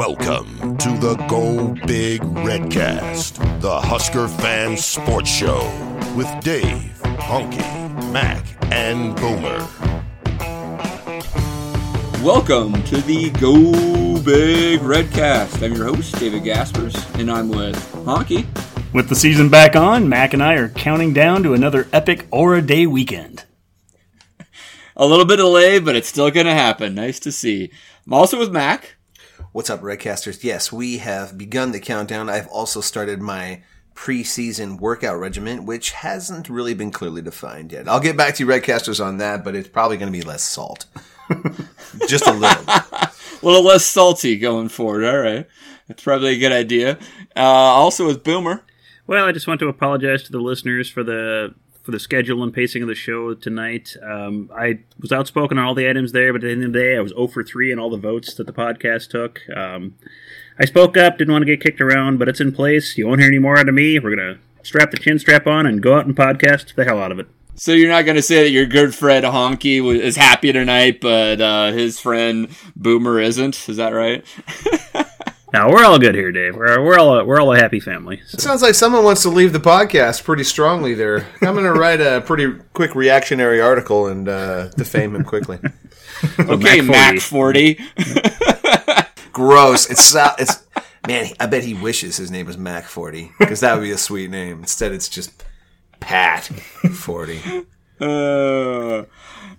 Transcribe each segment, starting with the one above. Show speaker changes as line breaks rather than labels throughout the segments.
Welcome to the Go Big Redcast, the Husker fan sports show with Dave, Honky, Mac, and Boomer.
Welcome to the Go Big Redcast. I'm your host, David Gaspers, and I'm with Honky.
With the season back on, Mac and I are counting down to another epic Aura Day weekend.
A little bit delayed, but it's still going to happen. Nice to see. I'm also with Mac.
What's up, Redcasters? Yes, we have begun the countdown. I've also started my preseason workout regimen, which hasn't really been clearly defined yet. I'll get back to you, Redcasters, on that, but it's probably going to be less salt. Just a little.
A little less salty going forward. All right. That's probably a good idea. Uh, also with Boomer.
Well, I just want to apologize to the listeners for the for the schedule and pacing of the show tonight. Um, I was outspoken on all the items there, but at the end of the day, I was 0 for 3 in all the votes that the podcast took. Um, I spoke up, didn't want to get kicked around, but it's in place. You won't hear any more out of me. We're going to strap the chin strap on and go out and podcast the hell out of it.
So you're not going to say that your good friend Honky is happy tonight, but uh, his friend Boomer isn't? Is that right?
Now we're all good here, Dave. We're we're all a, we're all a happy family.
So. It sounds like someone wants to leave the podcast pretty strongly. There, I'm going to write a pretty quick reactionary article and uh, defame him quickly.
okay, Mac Forde.
Gross. It's uh, it's man. I bet he wishes his name was Mac Forde because that would be a sweet name. Instead, it's just Pat Forde.
Uh,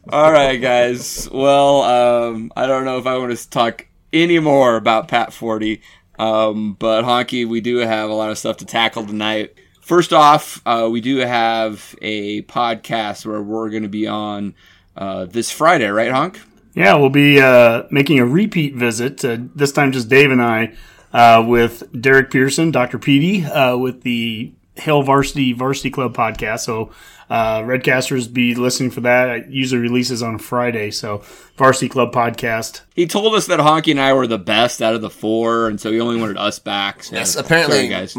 all right, guys. Well, um, I don't know if I want to talk any more about Pat Forde. Um, but Honky, we do have a lot of stuff to tackle tonight. First off, uh, we do have a podcast where we're going to be on uh, this Friday, right, Honk?
Yeah, we'll be uh, making a repeat visit. Uh, this time, just Dave and I, uh, with Derek Peterson, Dr. Petey, uh, with the Hail Varsity Varsity Club podcast. So uh, Redcasters be listening for that. It usually releases on Friday, so Varsity Club podcast.
He told us that Honky and I were the best out of the four, and so he only wanted us back. So
yes, apparently, sorry, guys.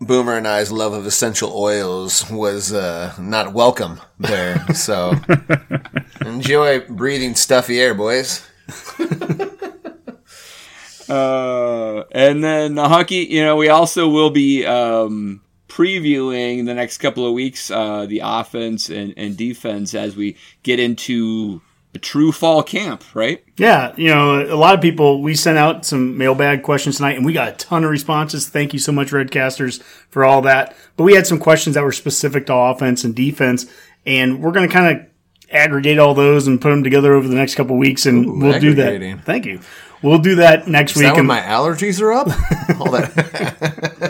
Boomer and I's love of essential oils was uh, not welcome there. So enjoy breathing stuffy air, boys.
uh, and then Honky, you know, we also will be. Um, previewing the next couple of weeks uh, the offense and, and defense as we get into a true fall camp, right?
Yeah, you know, a lot of people. We sent out some mailbag questions tonight, and we got a ton of responses. Thank you so much, Redcasters, for all that. But we had some questions that were specific to offense and defense, and we're going to kind of aggregate all those and put them together over the next couple of weeks, and Ooh, we'll do that. Thank you. We'll do that next
Is
week.
That when my allergies are up. all
that.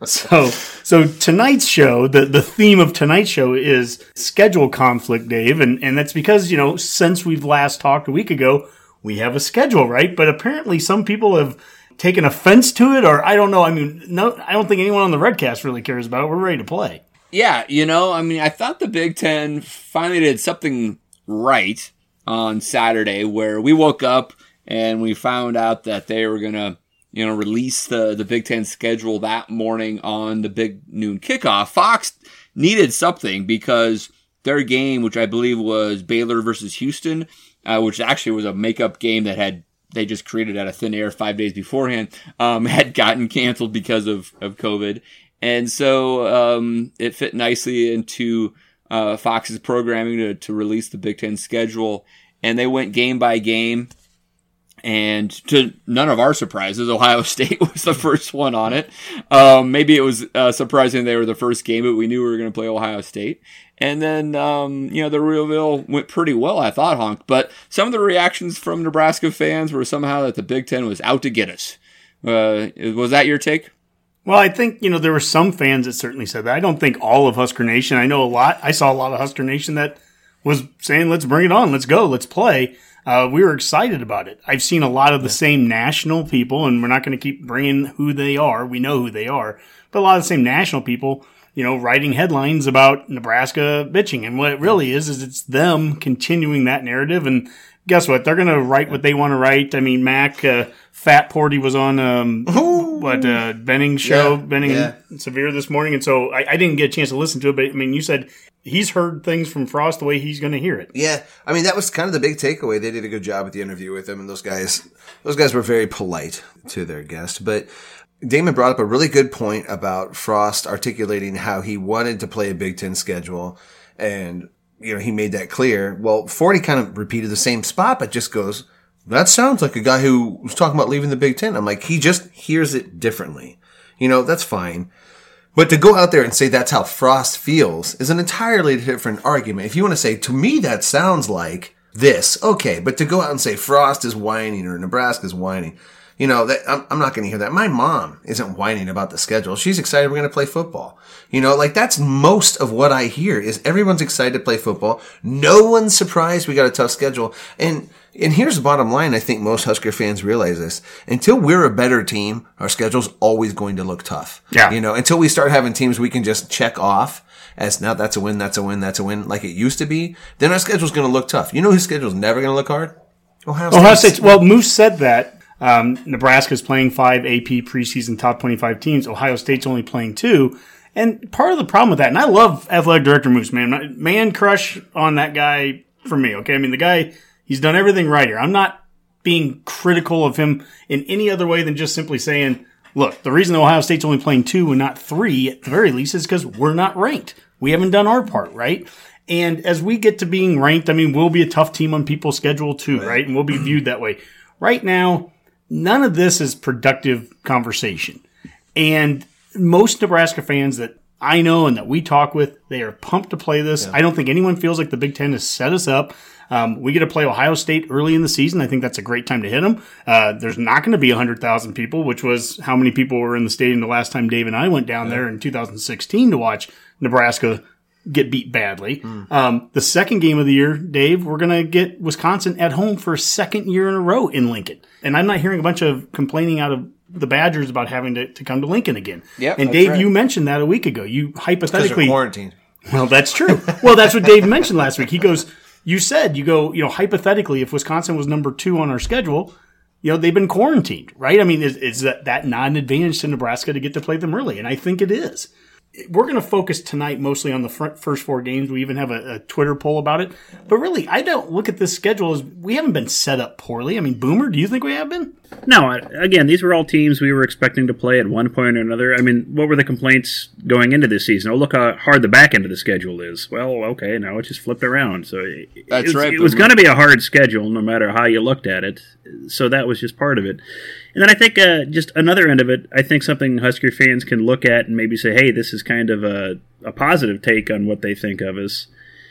so so tonight's show the the theme of tonight's show is schedule conflict dave and and that's because you know since we've last talked a week ago we have a schedule right? But apparently some people have taken offense to it or i don't know i mean no i don't think anyone on the redcast really cares about it. We're ready to play.
Yeah you know i mean i thought the big ten finally did something right on saturday where we woke up and we found out that they were gonna you know, release the, the Big Ten schedule that morning on the big noon kickoff, Fox needed something because their game, which I believe was Baylor versus Houston, uh, which actually was a makeup game that had they just created out of thin air five days beforehand, um, had gotten canceled because of, of COVID. And so um, it fit nicely into uh, Fox's programming to, to release the Big Ten schedule. And they went game by game. And to none of our surprises, Ohio State was the first one on it. Um, maybe it was uh, surprising they were the first game, but we knew we were going to play Ohio State. And then, um, you know, the reveal went pretty well, I thought, Honk. But some of the reactions from Nebraska fans were somehow that the Big Ten was out to get us. Uh, was that your take?
Well, I think, you know, there were some fans that certainly said that. I don't think all of Husker Nation. I know a lot. I saw a lot of Husker Nation that was saying, let's bring it on. Let's go. Let's play uh, we were excited about it. I've seen a lot of the same national people, and we're not going to keep bringing who they are. We know who they are, but a lot of the same national people, you know, writing headlines about Nebraska bitching. And what it really is, is it's them continuing that narrative. And guess what? They're going to write what they want to write. I mean, Mac, uh, Fat Porty was on, um, what uh, Benning's show,
Yeah,
Benning
yeah.
and Severe this morning, and so I, I didn't get a chance to listen to it. But I mean, you said he's heard things from Frost the way he's going to hear it.
Yeah, I mean that was kind of the big takeaway. They did a good job at the interview with him, and those guys, those guys were very polite to their guest. But Damon brought up a really good point about Frost articulating how he wanted to play a Big Ten schedule, and you know he made that clear. Well, Forde kind of repeated the same spot, but just goes, "That sounds like a guy who was talking about leaving the Big Ten." I'm like, he just hears it differently. You know, that's fine. But to go out there and say that's how Frost feels is an entirely different argument. If you want to say, to me, that sounds like this, okay. But to go out and say Frost is whining or Nebraska's whining, you know, that, I'm, I'm not going to hear that. My mom isn't whining about the schedule. She's excited we're going to play football. You know, like that's most of what I hear is everyone's excited to play football. No one's surprised we got a tough schedule. And and here's the bottom line. I think most Husker fans realize this. Until we're a better team, our schedule's always going to look tough.
Yeah.
You know, until we start having teams we can just check off as now that's a win, that's a win, that's a win, like it used to be, then our schedule's going to look tough. You know whose schedule's never going to look hard? Ohio.
Ohio State. Well, Moos said that um, Nebraska's playing five AP preseason top twenty-five teams. Ohio State's only playing two. And part of the problem with that, and I love athletic director Moos, man, man crush on that guy for me. Okay, I mean the guy, he's done everything right here. I'm not being critical of him in any other way than just simply saying, look, the reason Ohio State's only playing two and not three at the very least is because we're not ranked. We haven't done our part, right? And as we get to being ranked, I mean, we'll be a tough team on people's schedule too, right? And we'll be viewed that way. Right now, none of this is productive conversation. And most Nebraska fans that I know and that we talk with, they are pumped to play this. I don't think anyone feels like the Big Ten has set us up. Um, we get to play Ohio State early in the season. I think that's a great time to hit them. Uh, there's not going to be 100,000 people, which was how many people were in the stadium the last time Dave and I went down there in 2016 to watch Nebraska get beat badly. Um, the second game of the year, Dave, we're going to get Wisconsin at home for a second year in a row in Lincoln. And I'm not hearing a bunch of complaining out of the Badgers about having to, to come to Lincoln again.
Yep,
and Dave,
right.
you mentioned that a week ago. You hypothetically
quarantined.
well, that's true. well, that's what Dave mentioned last week. He goes, you said, you go, you know, hypothetically, if Wisconsin was number two on our schedule, you know, they've been quarantined, right? I mean, is, is that, that not an advantage to Nebraska to get to play them early? And I think it is. We're going to focus tonight mostly on the front, first four games. We even have a, a Twitter poll about it. But really, I don't look at this schedule as we haven't been set up poorly. I mean, Boomer, do you think we have been?
No, again, these were all teams we were expecting to play at one point or another. I mean, what were the complaints going into this season? Oh, look how hard the back end of the schedule is. Well, okay, now it just flipped around. So it,
That's
it was,
right,
It was going to be a hard schedule, no matter how you looked at it. So that was just part of it. And then I think uh, just another end of it, I think something Husker fans can look at and maybe say, hey, this is kind of a, a positive take on what they think of us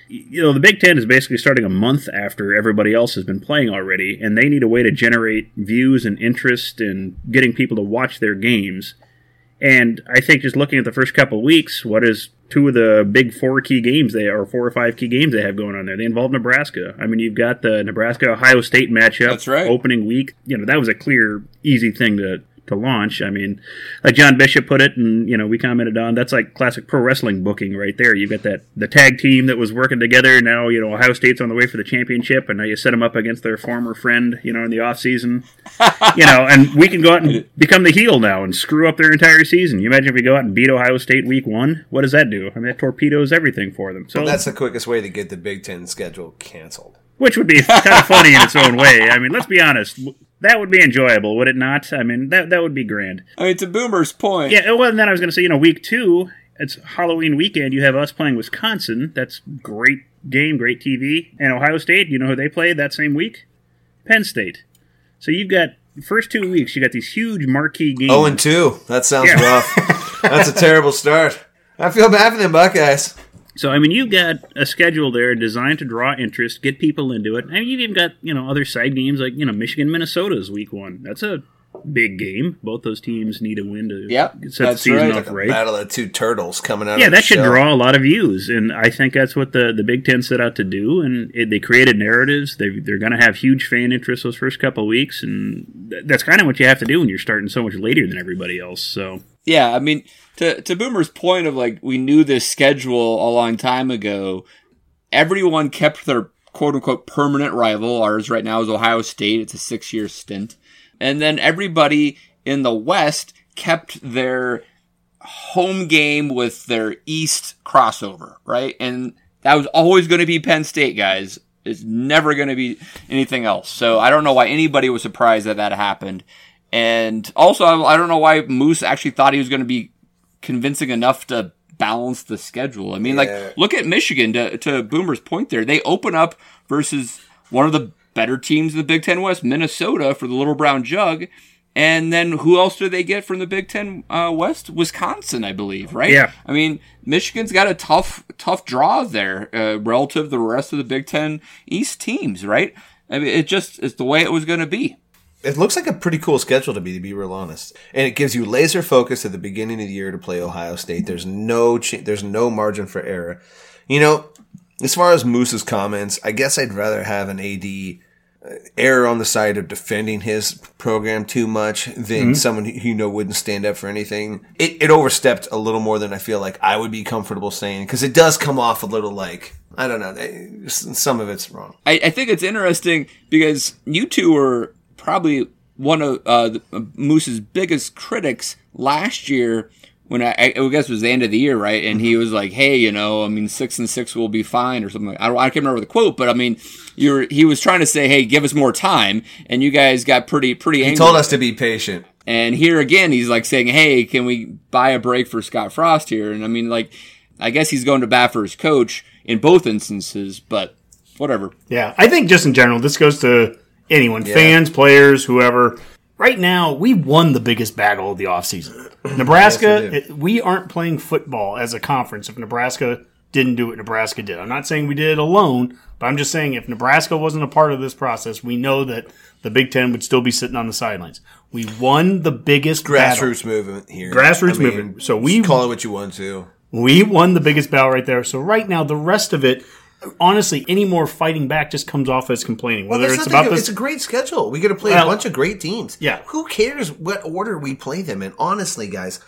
you know, the Big Ten is basically starting a month after everybody else has been playing already, and they need a way to generate views and interest and getting people to watch their games. And I think just looking at the first couple of weeks, what is two of the big four key games they are four or five key games they have going on there? They involve Nebraska. I mean, you've got the Nebraska Ohio State matchup.
That's right.
Opening week, you know, that was a clear, easy thing to to launch. I mean, like John Bishop put it, and you know, we commented on that's like classic pro wrestling booking right there. You've got that the tag team that was working together. Now you know Ohio State's on the way for the championship, and now you set them up against their former friend, you know, in the off season. you know, and we can go out and become the heel now and screw up their entire season. You imagine if we go out and beat Ohio State week one? What does that do? I mean, that torpedoes everything for them. So
That's the quickest way to get the Big Ten schedule canceled.
which would be kind of funny in its own way. I mean, let's be honest. W- That would be enjoyable, would it not? I mean, that that would be grand.
I mean, to Boomer's point,
Yeah, well, and then I was going to say, you know, week two, it's Halloween weekend. You have us playing Wisconsin. That's great game, great TV. And Ohio State, you know who they played that same week? Penn State. So you've got first two weeks, you got these huge marquee games.
Oh, and two. That sounds
Yeah.
rough. That's a terrible start. I feel bad for them Buckeyes.
So I mean, you've got a schedule there designed to draw interest, get people into it. I mean, you've even got you know other side games like you know Michigan, Minnesota's week one. That's a big game. Both those teams need a win to
Yep,
set the
that's
season
right.
off
A
right.
battle of two turtles coming out.
Yeah,
of the
that should
shell.
draw a lot of views, and I think that's what the, the Big Ten set out to do. And it, they created narratives. They they're going to have huge fan interest those first couple of weeks, and th- that's kind of what you have to do when you're starting so much later than everybody else. So
Yeah, I mean, to to Boomer's point of like we knew this schedule a long time ago. Everyone kept their quote unquote permanent rival. Ours right now is Ohio State. It's a six year stint, and then everybody in the West kept their home game with their East crossover, right? And that was always going to be Penn State, guys. It's never going to be anything else. So I don't know why anybody was surprised that that happened. And also, I don't know why Moos actually thought he was going to be convincing enough to balance the schedule. I mean,
Yeah.
like, look at Michigan to, to Boomer's point there. They open up versus one of the better teams in the Big Ten West, Minnesota, for the Little Brown Jug. And then who else do they get from the Big Ten uh, West? Wisconsin, I believe, right?
Yeah.
I mean, Michigan's got a tough, tough draw there uh, relative to the rest of the Big Ten East teams, right? I mean, it just is the way it was going to be.
It looks like a pretty cool schedule to be, to be real honest. And it gives you laser focus at the beginning of the year to play Ohio State. There's no, ch- there's no margin for error. You know, as far as Moos's comments, I guess I'd rather have an AD uh, err on the side of defending his program too much than someone who you know wouldn't stand up for anything. It, it overstepped a little more than I feel like I would be comfortable saying because it does come off a little like I don't know. Some of it's wrong.
I, I think it's interesting because you two were probably one of uh, the, uh, Moos's biggest critics last year. When I, I guess it was the end of the year, right? And he was like, "Hey, you know, I mean, six and six will be fine," or something. Like, I don't, I can't remember the quote, but I mean, you're he was trying to say, "Hey, give us more time," and you guys got pretty pretty angry.
He told us to be patient.
And here again, he's like saying, "Hey, can we buy a break for Scott Frost here?" And I mean, like, I guess he's going to bat for his coach in both instances, but whatever.
Yeah, I think just in general, this goes to anyone, fans, players, whoever. Right now, we won the biggest battle of the offseason. Nebraska,
Yes, we
we aren't playing football as a conference if Nebraska didn't do what Nebraska did. I'm not saying we did it alone, but I'm just saying if Nebraska wasn't a part of this process, we know that the Big Ten would still be sitting on the sidelines. We won the biggest battle.
grassroots movement here.
Grassroots movement. So we-
call it what you want to.
We won the biggest battle right there. So right now, the rest of it, honestly, any more fighting back just comes off as complaining. Whether
Well,
it's about
nothing-
this,
It's a great schedule. We got to play
Well,
a bunch of great teams.
yeah.
Who cares what order we play them in? Honestly, guys,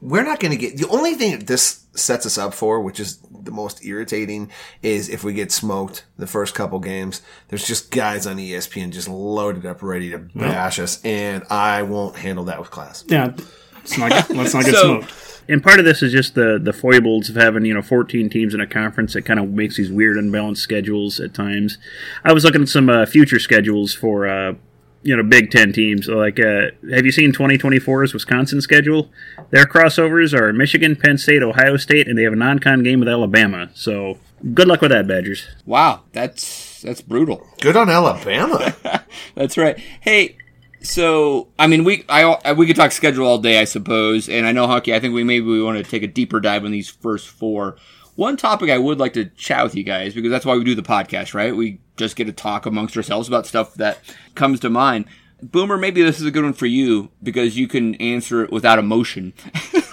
we're not going to get the only thing that this sets us up for, which is the most irritating, is if we get smoked the first couple games. There's just guys on ESPN just loaded up, ready to bash us, and I won't handle that with class.
yeah, let's not get, let's not get
So-
smoked.
And part of this is just the the foibles of having you know 14 teams in a conference that kind of makes these weird unbalanced schedules at times. I was looking at some uh, future schedules for uh, you know Big Ten teams. Like, uh, have you seen 2024's Wisconsin schedule? Their crossovers are Michigan, Penn State, Ohio State, and they have a non-con game with Alabama. So good luck with that, Badgers.
Wow, that's that's brutal.
Good on Alabama.
That's right. Hey, so I mean, we I, we could talk schedule all day, I suppose, and I know Honky. I think we maybe we want to take a deeper dive on these first four. One topic I would like to chat with you guys because that's why we do the podcast, right? We just get to talk amongst ourselves about stuff that comes to mind. Boomer, maybe this is a good one for you because you can answer it without emotion.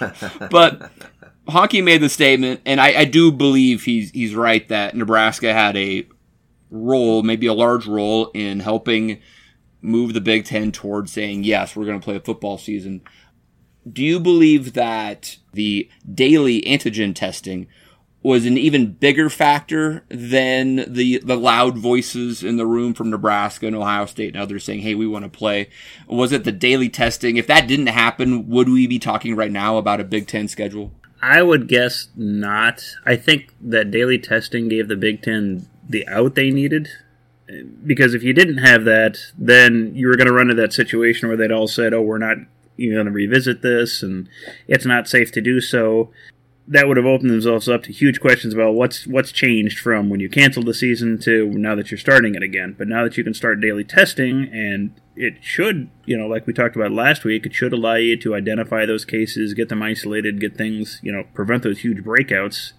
but Honky made the statement, and I, I do believe he's he's right that Nebraska had a role, maybe a large role, in helping move the Big Ten towards saying yes, we're going to play a football season. Do you believe that the daily antigen testing was an even bigger factor than the the loud voices in the room from Nebraska and Ohio State and others saying, "Hey, we want to play"? Was it the daily testing? If that didn't happen, would we be talking right now about a Big Ten schedule?
I would guess not. I think that daily testing gave the Big Ten the out they needed. Because if you didn't have that, then you were going to run into that situation where they'd all said, oh, we're not going to revisit this and it's not safe to do so. That would have opened themselves up to huge questions about what's what's changed from when you canceled the season to now that you're starting it again. But now that you can start daily testing, and it should, you know, like we talked about last week, it should allow you to identify those cases, get them isolated, get things, you know, prevent those huge breakouts.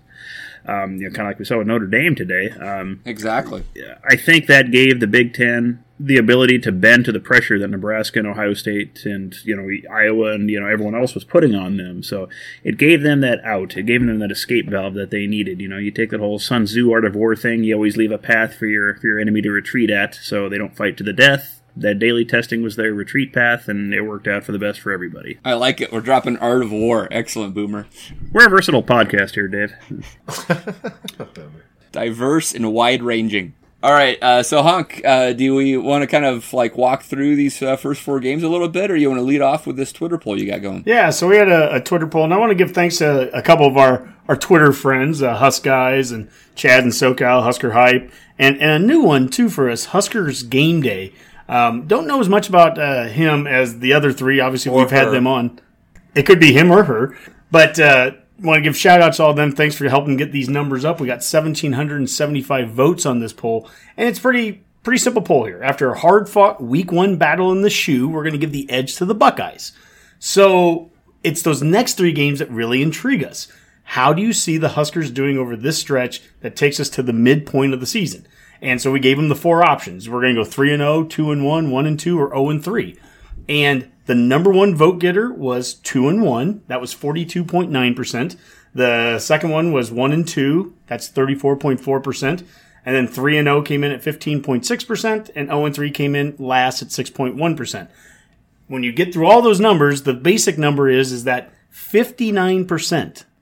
Um, you know, kind of like we saw with Notre Dame today. Um,
Exactly.
I think that gave the Big Ten the ability to bend to the pressure that Nebraska and Ohio State and you know Iowa and you know everyone else was putting on them. So it gave them that out. It gave them that escape valve that they needed. You know, you take that whole Sun Tzu art of war thing. You always leave a path for your for your enemy to retreat at, so they don't fight to the death. That daily testing was their retreat path, and it worked out for the best for everybody.
I like it. We're dropping Art of War. Excellent, Boomer.
We're a versatile podcast here, Dave.
Diverse and wide ranging. All right, uh, so Hunk, uh, do we want to kind of like walk through these uh, first four games a little bit, or you want to lead off with this Twitter poll you got going?
Yeah, so we had a, a Twitter poll, and I want to give thanks to a couple of our, our Twitter friends, uh, Husk guys and Chad and SoCal, Husker Hype, and, and a new one too for us, Huskers Game Day. Um, don't know as much about uh, him as the other three. Obviously,
Or
we've had them on. It could be him or her, but uh, want to give shout outs to all of them. Thanks for helping get these numbers up. We got 1,775 votes on this poll, and it's pretty pretty simple poll here. After a hard fought week one battle in the shoe, we're going to give the edge to the Buckeyes. So it's those next three games that really intrigue us. How do you see the Huskers doing over this stretch that takes us to the midpoint of the season? And so we gave them the four options. We're going to go 3 and 0, 2 and 1, 1 and 2 or 0 and 3. And the number 1 vote getter was 2 and 1. That was 42.9%. The second one was 1 and 2. That's 34.4%. And then 3 and 0 came in at 15.6% and 0 and 3 came in last at 6.1% when you get through all those numbers, the basic number is is that 59%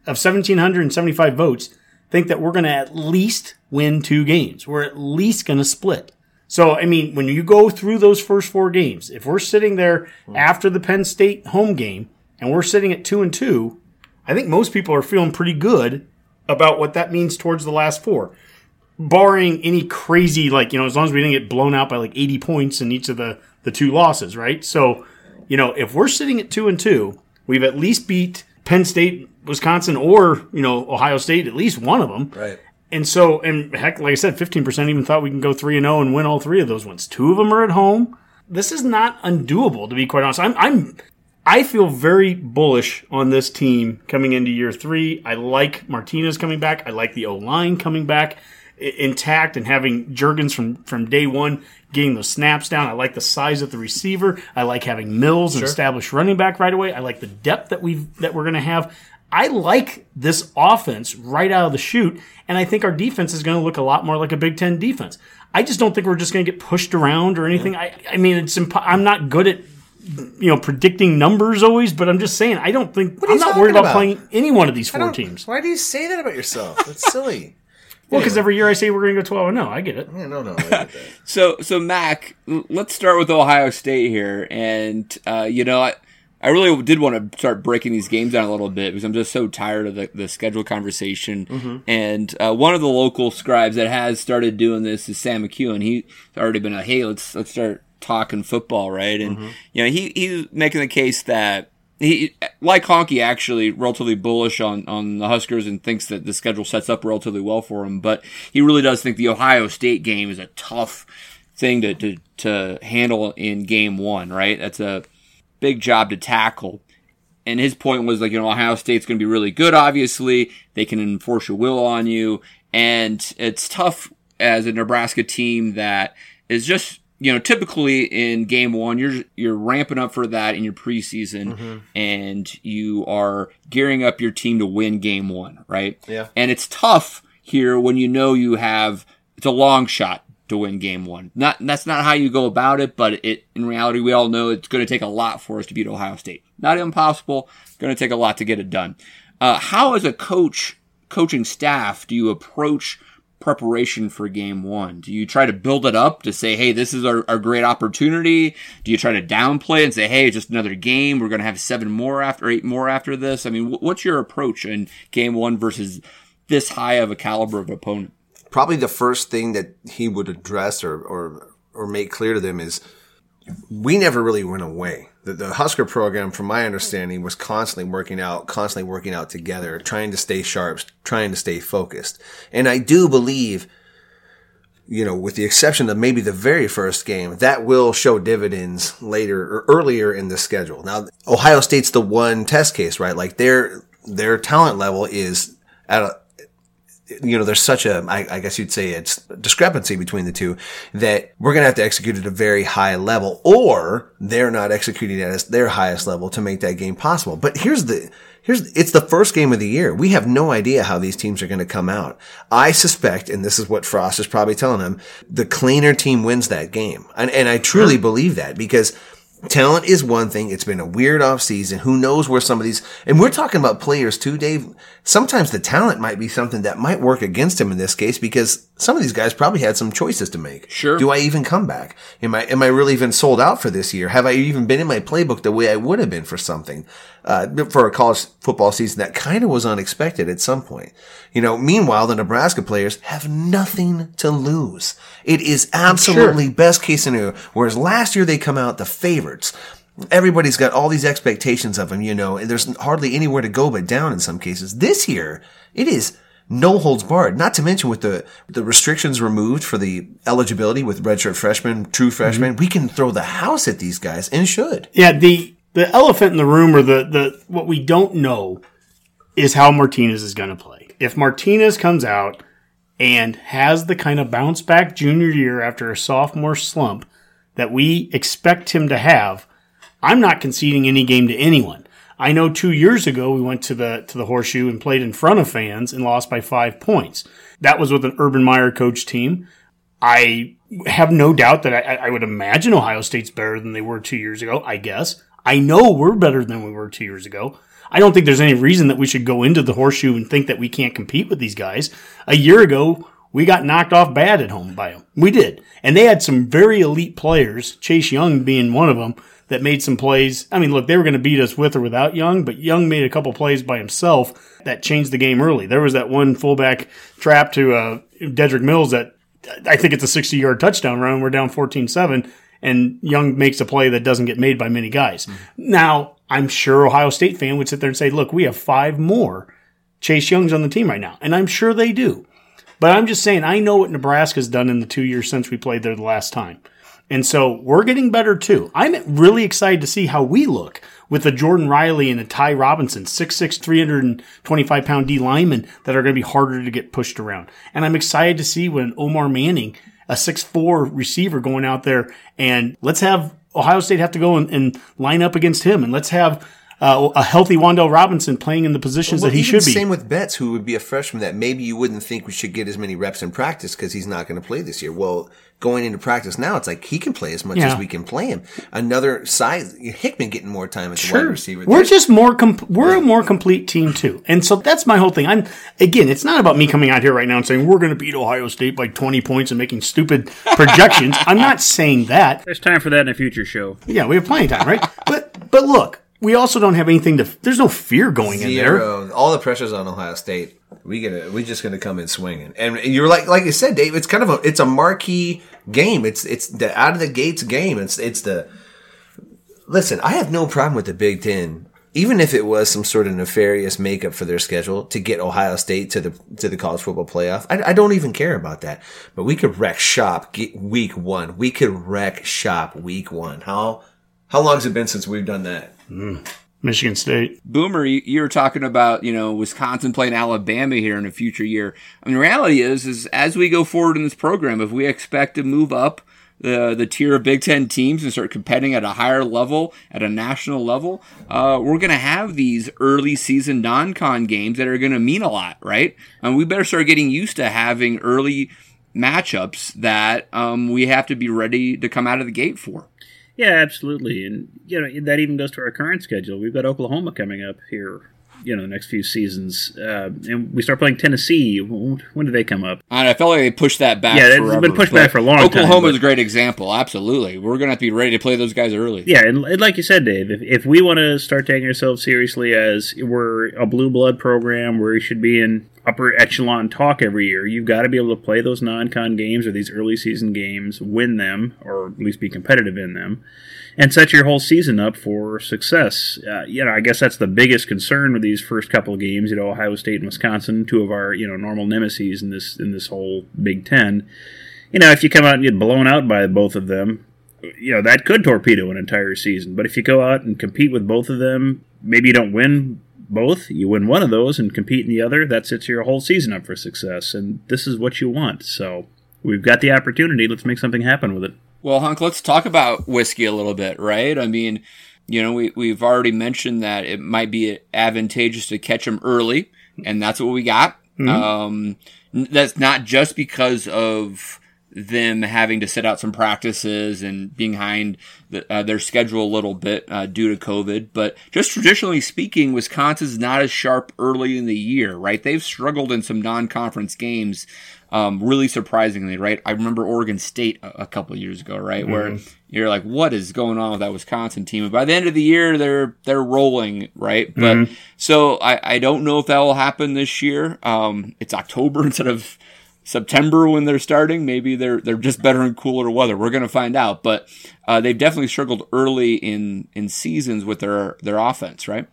of 1775 votes think that we're going to at least win two games. We're at least going to split. So, I mean, when you go through those first four games, if we're sitting there after the Penn State home game and we're sitting at 2 and 2, I think most people are feeling pretty good about what that means towards the last four barring any crazy like you know as long as we didn't get blown out by like 80 points in each of the the two losses right so you know if we're sitting at two and two we've at least beat penn state wisconsin or you know ohio state at least one of them
Right.
And so and heck like i said 15% even thought we can go 3 and 0 and win all three of those ones two of them are at home this is not undoable to be quite honest i'm i'm I feel very bullish on this team coming into year three. I like Martinez coming back. I like the O line coming back intact and having Jurgens from, from day one getting those snaps down. I like the size of the receiver. I like having Mills, an established running back right away. I like the depth that we've that we're going to have. I like this offense right out of the chute, and I think our defense is going to look a lot more like a Big Ten defense. I just don't think we're just going to get pushed around or anything. I, I mean, it's impo- I'm not good at you know predicting numbers always, but I'm just saying I don't think I'm not worried about,
about?
playing any one of these four teams.
Why do you say that about yourself? That's silly.
Well, because every year I say we're going to go 12 and no, I get it.
Yeah, no, no. I get that.
So, so Mac, let's start with Ohio State here, and uh, you know, I, I really did want to start breaking these games down a little bit because I'm just so tired of the, the schedule conversation. And uh, one of the local scribes that has started doing this is Sam McKewon. He's already been like, "Hey, let's let's start talking football, right?" And you know, he he's making the case that. He, like Honky, actually relatively bullish on, on the Huskers and thinks that the schedule sets up relatively well for him. But he really does think the Ohio State game is a tough thing to, to, to handle in game one, right? That's a big job to tackle. And his point was like, you know, Ohio State's going to be really good, obviously. They can enforce your will on you. And it's tough as a Nebraska team that is just, you know, typically in game one, you're, you're ramping up for that in your preseason mm-hmm. and you are gearing up your team to win game one, right?
Yeah.
And it's tough here when you know you have, it's a long shot to win game one. Not that's not how you go about it, but it in reality we all know it's going to take a lot for us to beat Ohio State. Not impossible, going to take a lot to get it done. Uh, how as a coach, coaching staff, do you approach preparation for game one? Do you try to build it up to say, hey, this is our, our great opportunity? Do you try to downplay and say, hey, it's just another game. We're going to have seven more after, eight more after this? I mean, wh- what's your approach in game one versus this high of a caliber of opponent?
Probably the first thing that he would address or, or, or make clear to them is we never really went away. The, the Husker program, from my understanding, was constantly working out, constantly working out together, trying to stay sharp, trying to stay focused. And I do believe, you know, with the exception of maybe the very first game, that will show dividends later or earlier in the schedule. Now, Ohio State's the one test case, right? Like their, their talent level is at a, you know, there's such a, I, I guess you'd say it's discrepancy between the two that we're going to have to execute at a very high level or they're not executing at their highest level to make that game possible. But here's the, here's, it's the first game of the year. We have no idea how these teams are going to come out. I suspect, and this is what Frost is probably telling them, the cleaner team wins that game. And, and I truly believe that because talent is one thing. It's been a weird off season. Who knows where some of these, and we're talking about players too, Dave. Sometimes the talent might be something that might work against him in this case because some of these guys probably had some choices to make.
Sure.
Do I even come back? Am I, am I really even sold out for this year? Have I even been in my playbook the way I would have been for something, uh, for a college football season that kind of was unexpected at some point? You know, meanwhile, the Nebraska players have nothing to lose. It is absolutely best case scenario. Whereas last year they come out the favorites. Everybody's got all these expectations of them, you know, and there's hardly anywhere to go but down in some cases. This year, it is no holds barred. Not to mention with the the restrictions removed for the eligibility with redshirt freshmen, true freshmen, we can throw the house at these guys and should.
Yeah, the the elephant in the room or the the what we don't know is how Martinez is going to play. If Martinez comes out and has the kind of bounce back junior year after a sophomore slump that we expect him to have, I'm not conceding any game to anyone. I know 2 years ago we went to the to the Horseshoe and played in front of fans and lost by 5 points. That was with an Urban Meyer coach team. I have no doubt that I, I would imagine Ohio State's better than they were two years ago. I guess I know we're better than we were two years ago. I don't think there's any reason that we should go into the horseshoe and think that we can't compete with these guys. A year ago, we got knocked off bad at home by them. We did, and they had some very elite players. Chase Young being one of them that made some plays. I mean, look, they were going to beat us with or without Young, but Young made a couple plays by himself that changed the game early. There was that one fullback trap to uh, Dedrick Mills that I think it's a 60 yard touchdown run. We're down 14 7, and Young makes a play that doesn't get made by many guys. Now, I'm sure Ohio State fan would sit there and say, look, we have five more Chase Youngs on the team right now. And I'm sure they do. But I'm just saying, I know what Nebraska's done in the two years since we played there the last time. And so we're getting better too. I'm really excited to see how we look with a Jordon Riley and a Ty Robinson, 6'6, 325 pound D linemen that are going to be harder to get pushed around. And I'm excited to see when Omar Manning, a six four receiver going out there and let's have Ohio State have to go and, and line up against him and let's have uh, a healthy Wan'Dale Robinson playing in the positions
Well,
that he
even
should be.
Same with Betts, who would be a freshman that maybe you wouldn't think we should get as many reps in practice because he's not going to play this year. Well, going into practice now, it's like he can play as much
Yeah.
as we can play him. Another size, Hickman getting more time as a wide
Sure.
receiver.
We're
There's-
just more com- we're a more complete team too. And so that's my whole thing. I'm again, it's not about me coming out here right now and saying we're going to beat Ohio State by 20 points and making stupid projections. I'm not saying that.
There's time for that in a future show.
Yeah, we have plenty of time, right? But but look, we also don't have anything to there's no fear going in there.
Zero. All the pressure's on Ohio State. We gonna we just gonna come in swinging, and you're like like you said, Dave. It's kind of a it's a marquee game. It's it's the out of the gates game. It's it's the listen. I have no problem with the Big Ten, even if it was some sort of nefarious makeup for their schedule to get Ohio State to the to the college football playoff. I, I don't even care about that. But we could wreck shop week one. We could wreck shop week one. How how long has it been since we've done that?
Michigan State.
Boomer, you, were talking about you know Wisconsin playing Alabama here in a future year. I mean, the reality is, is as we go forward in this program, if we expect to move up the the tier of Big Ten teams and start competing at a higher level, at a national level, uh, we're going to have these early season non-con games that are going to mean a lot, right? And we better start getting used to having early matchups that um, we have to be ready to come out of the gate for.
Yeah, absolutely, and you know that even goes to our current schedule. We've got Oklahoma coming up here, you know, the next few seasons, uh, and we start playing Tennessee. When do they come up?
And I felt like they pushed that back.
Yeah, it's been pushed back for a long time,
Oklahoma's a great example. Absolutely, we're gonna have to be ready to play those guys early.
Yeah, and, and like you said, Dave, if, if we want to start taking ourselves seriously as we're a blue blood program where we should be in upper echelon talk every year, you've got to be able to play those non-con games or these early season games, win them, or at least be competitive in them, and set your whole season up for success. Uh, you know, I guess that's the biggest concern with these first couple of games. You know, Ohio State and Wisconsin, two of our you know normal nemesis in this in this whole Big Ten. You know, if you come out and get blown out by both of them, you know that could torpedo an entire season. But if you go out and compete with both of them, maybe you don't win both. You win one of those and compete in the other. That sets your whole season up for success. And this is what you want. So we've got the opportunity. Let's make something happen with it.
Well, Hunk, let's talk about whiskey a little bit, right? I mean, you know, we, we've already mentioned that it might be advantageous to catch them early, and that's what we got. Um, that's not just because of them having to set out some practices and being behind the, uh, their schedule a little bit uh, due to COVID. But just traditionally speaking, Wisconsin's not as sharp early in the year, right? They've struggled in some non-conference games, um, really surprisingly, right? I remember Oregon State a, a couple years ago, right, mm-hmm. where you're like, what is going on with that Wisconsin team? And by the end of the year, they're they're rolling, right? But mm-hmm. so I, I don't know if that will happen this year. Um, it's October instead of September when they're starting. Maybe they're they're just better in cooler weather. We're going to find out. But uh, they've definitely struggled early in in seasons with their their offense, right?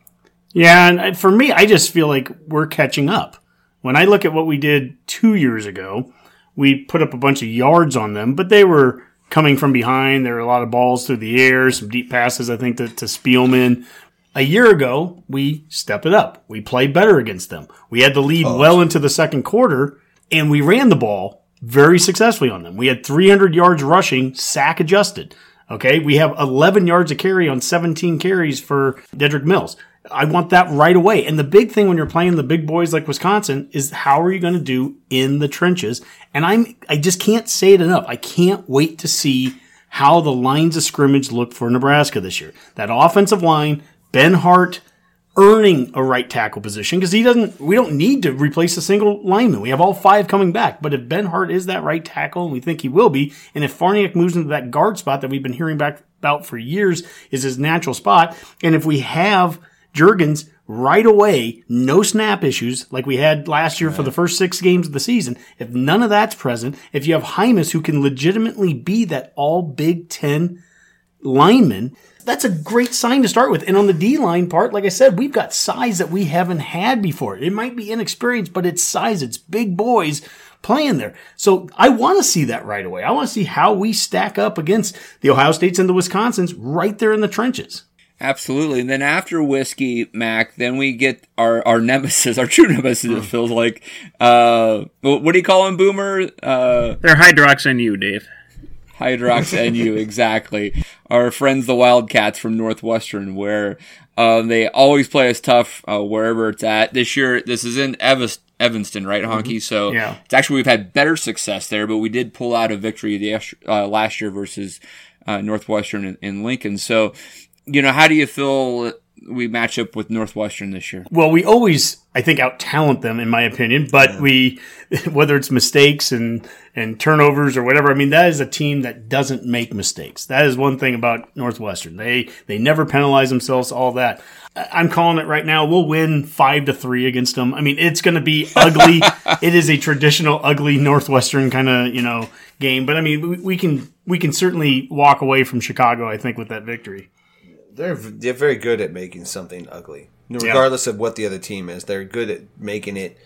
Yeah, and for me, I just feel like we're catching up. When I look at what we did two years ago, we put up a bunch of yards on them, but they were coming from behind. There were a lot of balls through the air, some deep passes, I think, to, to Spielman. A year ago, we stepped it up. We played better against them. We had the lead oh. well into the second quarter, and we ran the ball very successfully on them. We had 300 yards rushing, sack adjusted. Okay, we have 11 yards of carry on 17 carries for Dedrick Mills. I want that right away. And the big thing when you're playing the big boys like Wisconsin is how are you going to do in the trenches? And I'm I just can't say it enough. I can't wait to see how the lines of scrimmage look for Nebraska this year. That offensive line, Benhart, earning a right tackle position because he doesn't. We don't need to replace a single lineman. We have all five coming back. But if Benhart is that right tackle, and we think he will be, and if Farniok moves into that guard spot that we've been hearing back about for years is his natural spot, and if we have Jurgens right away, no snap issues like we had last year right. for the first six games of the season. If none of that's present, if you have Jaimes who can legitimately be that all Big Ten lineman, that's a great sign to start with. And on the D line part, like I said, we've got size that we haven't had before. It might be inexperienced, but it's size. It's big boys playing there. So I want to see that right away. I want to see how we stack up against the Ohio States and the Wisconsins right there in the trenches.
Absolutely. And then after whiskey, Mac, then we get our, our nemesis, our true nemesis, it hmm. feels like. Uh, what do you call him, Boomer? Uh,
They're Hydrox and you, Dave.
Hydrox NU, exactly. Our friends, the Wildcats from Northwestern, where uh, they always play us tough uh, wherever it's at. This year, this is in Evanston, right, Honky? Mm-hmm. So yeah. it's actually we've had better success there, but we did pull out a victory the uh, last year versus uh, Northwestern in, in Lincoln. So, you know, how do you feel we match up with Northwestern this year?
Well, we always, I think, out talent them, in my opinion. But yeah. we, whether it's mistakes and and turnovers or whatever, I mean, that is a team that doesn't make mistakes. That is one thing about Northwestern. They they never penalize themselves. All that. I'm calling it right now. We'll win five to three against them. I mean, it's going to be ugly. it is a traditional ugly Northwestern kind of you know game. But I mean, we, we can we can certainly walk away from Chicago. I think with that victory
they're they're very good at making something ugly, regardless yeah. of what the other team is. They're good at making it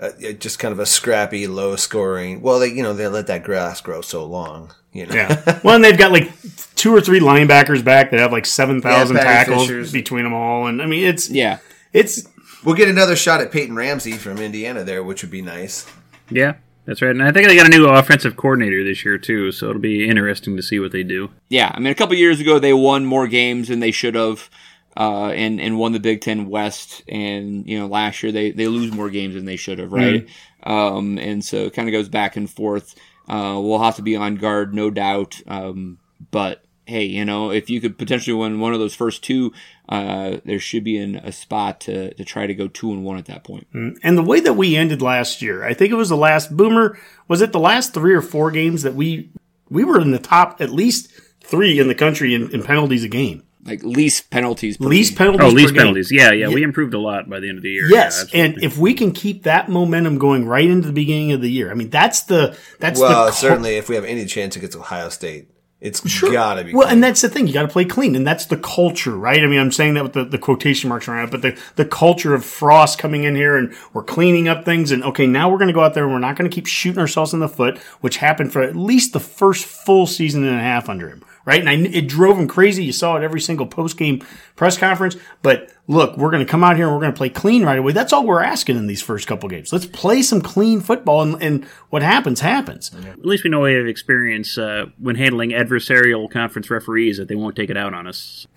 uh, just kind of a scrappy, low scoring. Well, they you know they let that grass grow so long. You know?
Yeah. Well, and they've got like two or three linebackers back that have like seven thousand yeah, tackles Fishers. between them all, and I mean it's
yeah,
it's.
We'll get another shot at Peyton Ramsey from Indiana there, which would be nice.
Yeah, that's right, and I think they got a new offensive coordinator this year too, so it'll be interesting to see what they do.
Yeah, I mean, a couple years ago they won more games than they should have, uh, and and won the Big Ten West, and you know last year they they lose more games than they should have, right? Mm-hmm. Um, and so it kind of goes back and forth. Uh, we'll have to be on guard, no doubt, um, but hey, you know, if you could potentially win one of those first two, uh, there should be in a spot to, to try to go two and one at that point.
Mm. And the way that we ended last year, I think it was the last boomer. Was it the last three or four games that we we were in the top at least three in the country in, in penalties a game?
Like least penalties,
least
game.
penalties. Oh,
least penalties. Yeah, yeah, yeah, We improved a lot by the end of the year.
Yes, yeah, and if we can keep that momentum going right into the beginning of the year, I mean, that's the that's
well,
the
certainly if we have any chance against Ohio State it's sure. gotta be.
Well, clean. and that's the thing. You gotta play clean. And that's the culture, right? I mean, I'm saying that with the, the quotation marks around it, but the, the culture of Frost coming in here and we're cleaning up things. And okay, now we're going to go out there and we're not going to keep shooting ourselves in the foot, which happened for at least the first full season and a half under him right? And I, it drove him crazy. You saw it every single post game press conference. But look, we're going to come out here and we're going to play clean right away. That's all we're asking in these first couple games. Let's play some clean football, and, and what happens happens.
At least we know we have experience uh, when handling adversarial conference referees that they won't take it out on us.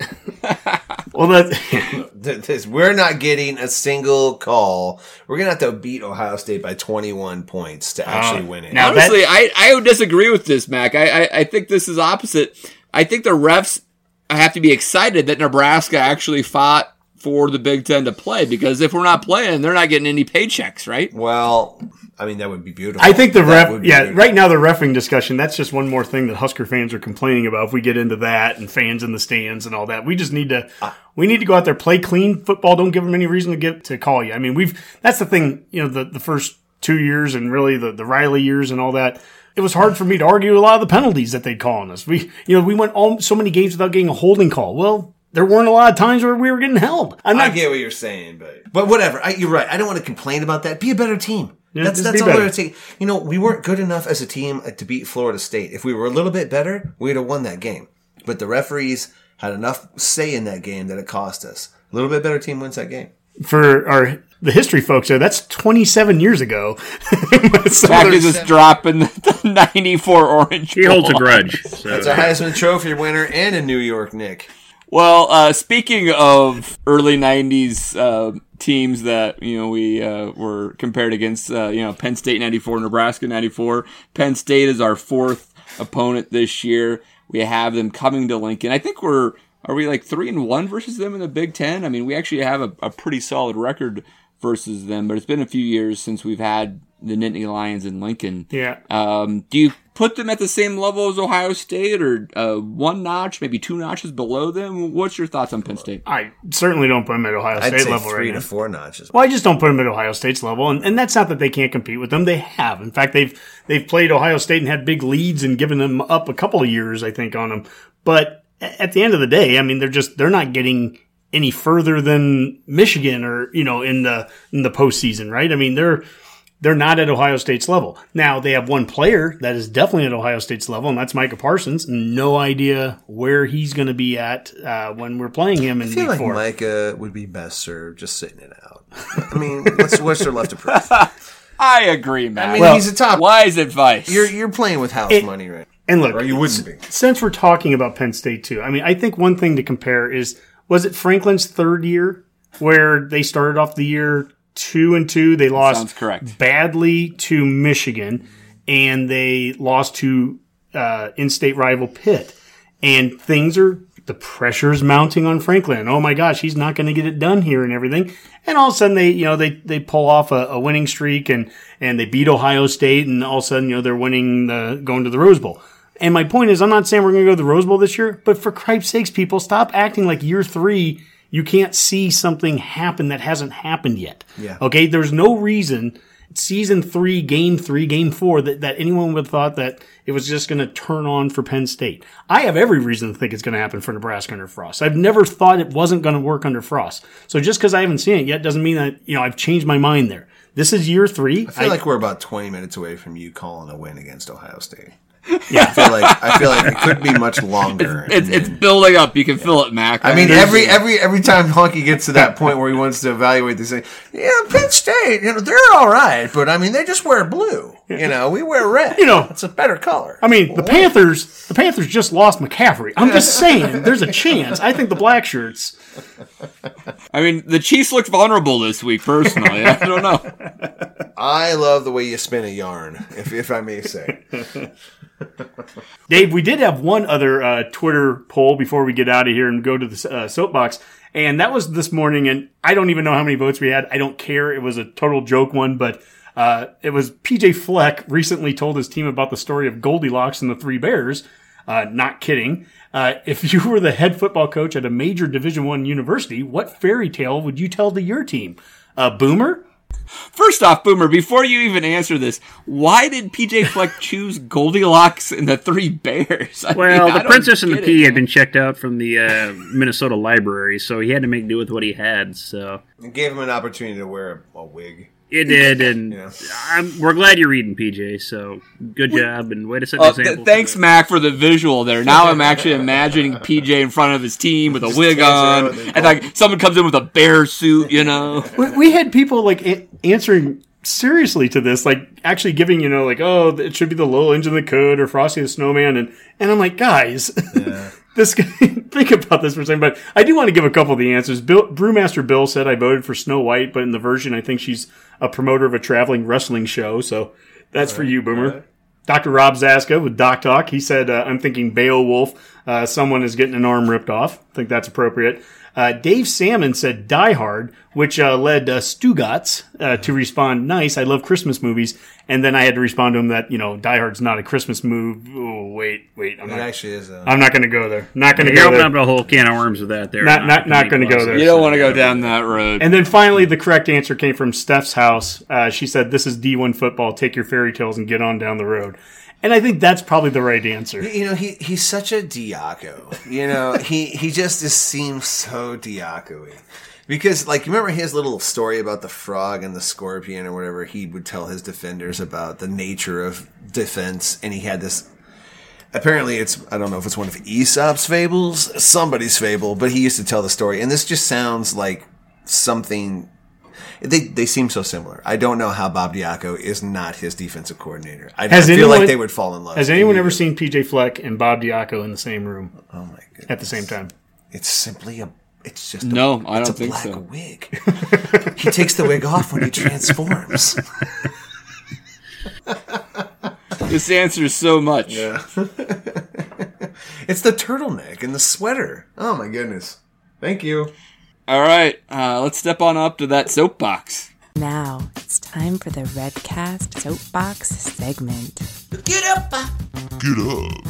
well, that
Th- this- we're not getting a single call. We're gonna have to beat Ohio State by 21 points to actually win it.
now-
Honestly, I, I would disagree with this, Mac. I, I, I think this is opposite. I think the refs have to be excited that Nebraska actually fought for the Big Ten to play because if we're not playing, they're not getting any paychecks, right?
well, I mean that would be beautiful.
I think the
That
ref, yeah,
beautiful.
right now the refing discussion, that's just one more thing that Husker fans are complaining about. If we get into that and fans in the stands and all that, we just need to, uh, we need to go out there, play clean football. Don't give them any reason to get to call you. I mean, we've, that's the thing, you know, the, the first two years and really the, the Riley years and all that. It was hard for me to argue a lot of the penalties that they'd call on us. We, you know, we went all, so many games without getting a holding call. Well, there weren't a lot of times where we were getting held. I'm
I
not,
get what you're saying, but but whatever. I, you're right. I don't want to complain about that. Be a better team.
Yeah,
that's that's
be
all
better.
I'm saying. You know, we weren't good enough as a team uh, to beat Florida State. If we were a little bit better, we'd have won that game. But the referees had enough say in that game that it cost us. A little bit better team wins that game.
for our, the history folks there, that's 27 years ago. So
Mac
there's-
is just dropping the 94 orange.
He holds a grudge. So.
That's a Heisman Trophy winner and a New York Knick.
Well, uh, speaking of early '90s uh, teams that you know we uh, were compared against, uh, you know Penn State '94, Nebraska '94. Penn State is our fourth opponent this year. We have them coming to Lincoln. I think we're are we like three and one versus them in the Big Ten. I mean, we actually have a, a pretty solid record versus them, but it's been a few years since we've had the Nittany Lions in Lincoln.
yeah.
Um, do you put them at the same level as Ohio State, or uh, one notch, maybe two notches below them? What's your thoughts on Penn State?
I certainly don't put them at Ohio
I'd
State
say
level
three
right
to
now.
four notches.
Well, I just don't put them at Ohio State's level, and, and that's not that they can't compete with them. They have. In fact, they've they've played Ohio State and had big leads and given them up a couple of years, I think, on them. But at the end of the day, I mean, they're just they're not getting any further than Michigan or you know in the in the postseason, right? I mean, they're they're not at Ohio State's level. Now they have one player that is definitely at Ohio State's level, and that's Micah Parsons. No idea where he's going to be at uh, when we're playing him in
I feel
week
like
four.
Micah would be best served just sitting it out. I mean, what's, what's there left to prove?
I agree, Matt.
I mean,
Well,
he's a top.
wise advice.
You're you're playing with house
It-
money, right?
And look,
Or you wouldn't be.
since we're talking about Penn State too, I mean, I think one thing to compare is was it Franklin's third year where they started off the year two and two? They lost
sounds correct.
badly to Michigan, and they lost to uh, in-state rival Pitt, and things are the pressure's mounting on Franklin. Oh my gosh, he's not going to get it done here and everything. And all of a sudden they, you know, they, they pull off a, a winning streak and, and they beat Ohio State and all of a sudden, you know, they're winning the, going to the Rose Bowl. And my point is, I'm not saying we're going to go to the Rose Bowl this year, but for Christ's sakes, people, stop acting like year three, you can't see something happen that hasn't happened yet.
Yeah.
Okay. There's no reason season three, game three, game four that, that anyone would have thought that it was just going to turn on for Penn State. I have every reason to think it's going to happen for Nebraska under Frost. I've never thought it wasn't going to work under Frost. So just because I haven't seen it yet doesn't mean that, you know, I've changed my mind there. This is year three.
I feel like we're about 20 minutes away from you calling a win against Ohio State.
Yeah.
I feel like I feel like it could be much longer.
It's, it's building up. You can feel it, Mac.
I mean, every every every time Honky gets to that point where he wants to evaluate this thing, yeah, Penn State, you know, they're all right, but I mean, they just wear blue. You know, we wear red.
You know,
it's a better color.
I mean, the Panthers, the Panthers just lost McCaffrey. I'm just saying, there's a chance. I think the black shirts.
I mean, the Chiefs looked vulnerable this week. Personally, I don't know.
I love the way you spin a yarn, if if I may say.
Dave, we did have one other uh, Twitter poll before we get out of here and go to the uh, soapbox, and that was this morning. And I don't even know how many votes we had. I don't care. It was a total joke one, but uh, it was PJ Fleck recently told his team about the story of Goldilocks and the Three Bears. Uh, not kidding. Uh, if you were the head football coach at a major Division One university, what fairy tale would you tell to your team? A boomer?
First off, Boomer, before you even answer this, why did PJ Fleck choose Goldilocks and the Three Bears? I
Well,
mean,
the Princess and the Pea had been checked out from the uh, Minnesota library, so he had to make do with what he had. So
It gave him an opportunity to wear a, a wig.
It did, and
Yeah.
I'm, we're glad you're reading PJ. So good job, and way to set the uh,
th-
example.
thanks, Mac, for the visual there. Now I'm actually imagining PJ in front of his team with a wig on,
and-
and like someone comes in with a bear suit, you know.
we, we had people like a- answering seriously to this, like actually giving, you know, like, oh, it should be the little engine that could or Frosty the Snowman. And, and I'm like, guys, this guy, think about this for a second, but I do want to give a couple of the answers. Bill, Brewmaster Bill said I voted for Snow White, but in the version, I think she's a promoter of a traveling wrestling show. So that's for you, Boomer. Dr. Rob Zaska with Doc Talk. He said, uh, I'm thinking Beowulf. Uh, someone is getting an arm ripped off. I think that's appropriate. Uh, Dave Salmon said Die Hard, which uh, led uh, Stugatz uh, to respond, Nice, I love Christmas movies. And then I had to respond to him that, you know, Die Hard's not a Christmas movie. Oh, wait, wait. I'm
It
not,
actually is. A,
I'm not going to go there. Not going to
You're
go
opening
there.
up a whole can of worms with that there.
Not- not- not gonna go there.
You don't want to go down that road.
And then finally, the correct answer came from Steph's house. Uh, she said, This is D1 football. Take your fairy tales and get on down the road. And I think that's probably the right answer.
you know, he he's such a Diaco. You know, he he just, just seems so Diaco-y. Because, like, you remember his little story about the frog and the scorpion or whatever? He would tell his defenders about the nature of defense, and he had this. Apparently, it's I don't know if it's one of Aesop's fables, somebody's fable, but he used to tell the story, and this just sounds like something. They they seem so similar. I don't know how Bob Diaco is not his defensive coordinator. I,
Has
I feel like they would fall in love.
Has anyone ever seen PJ Fleck and Bob Diaco in the same room
Oh my god!
at the same time?
It's simply a. It's just a,
No, I
it's
don't
a
think
black
so.
wig. he takes the wig off when he transforms.
This answers so much.
It's the turtleneck and the sweater. Oh my goodness! Thank you.
All right, uh, let's step on up to that soapbox.
Now it's time for the Redcast Soapbox segment.
Get up uh,
Get up.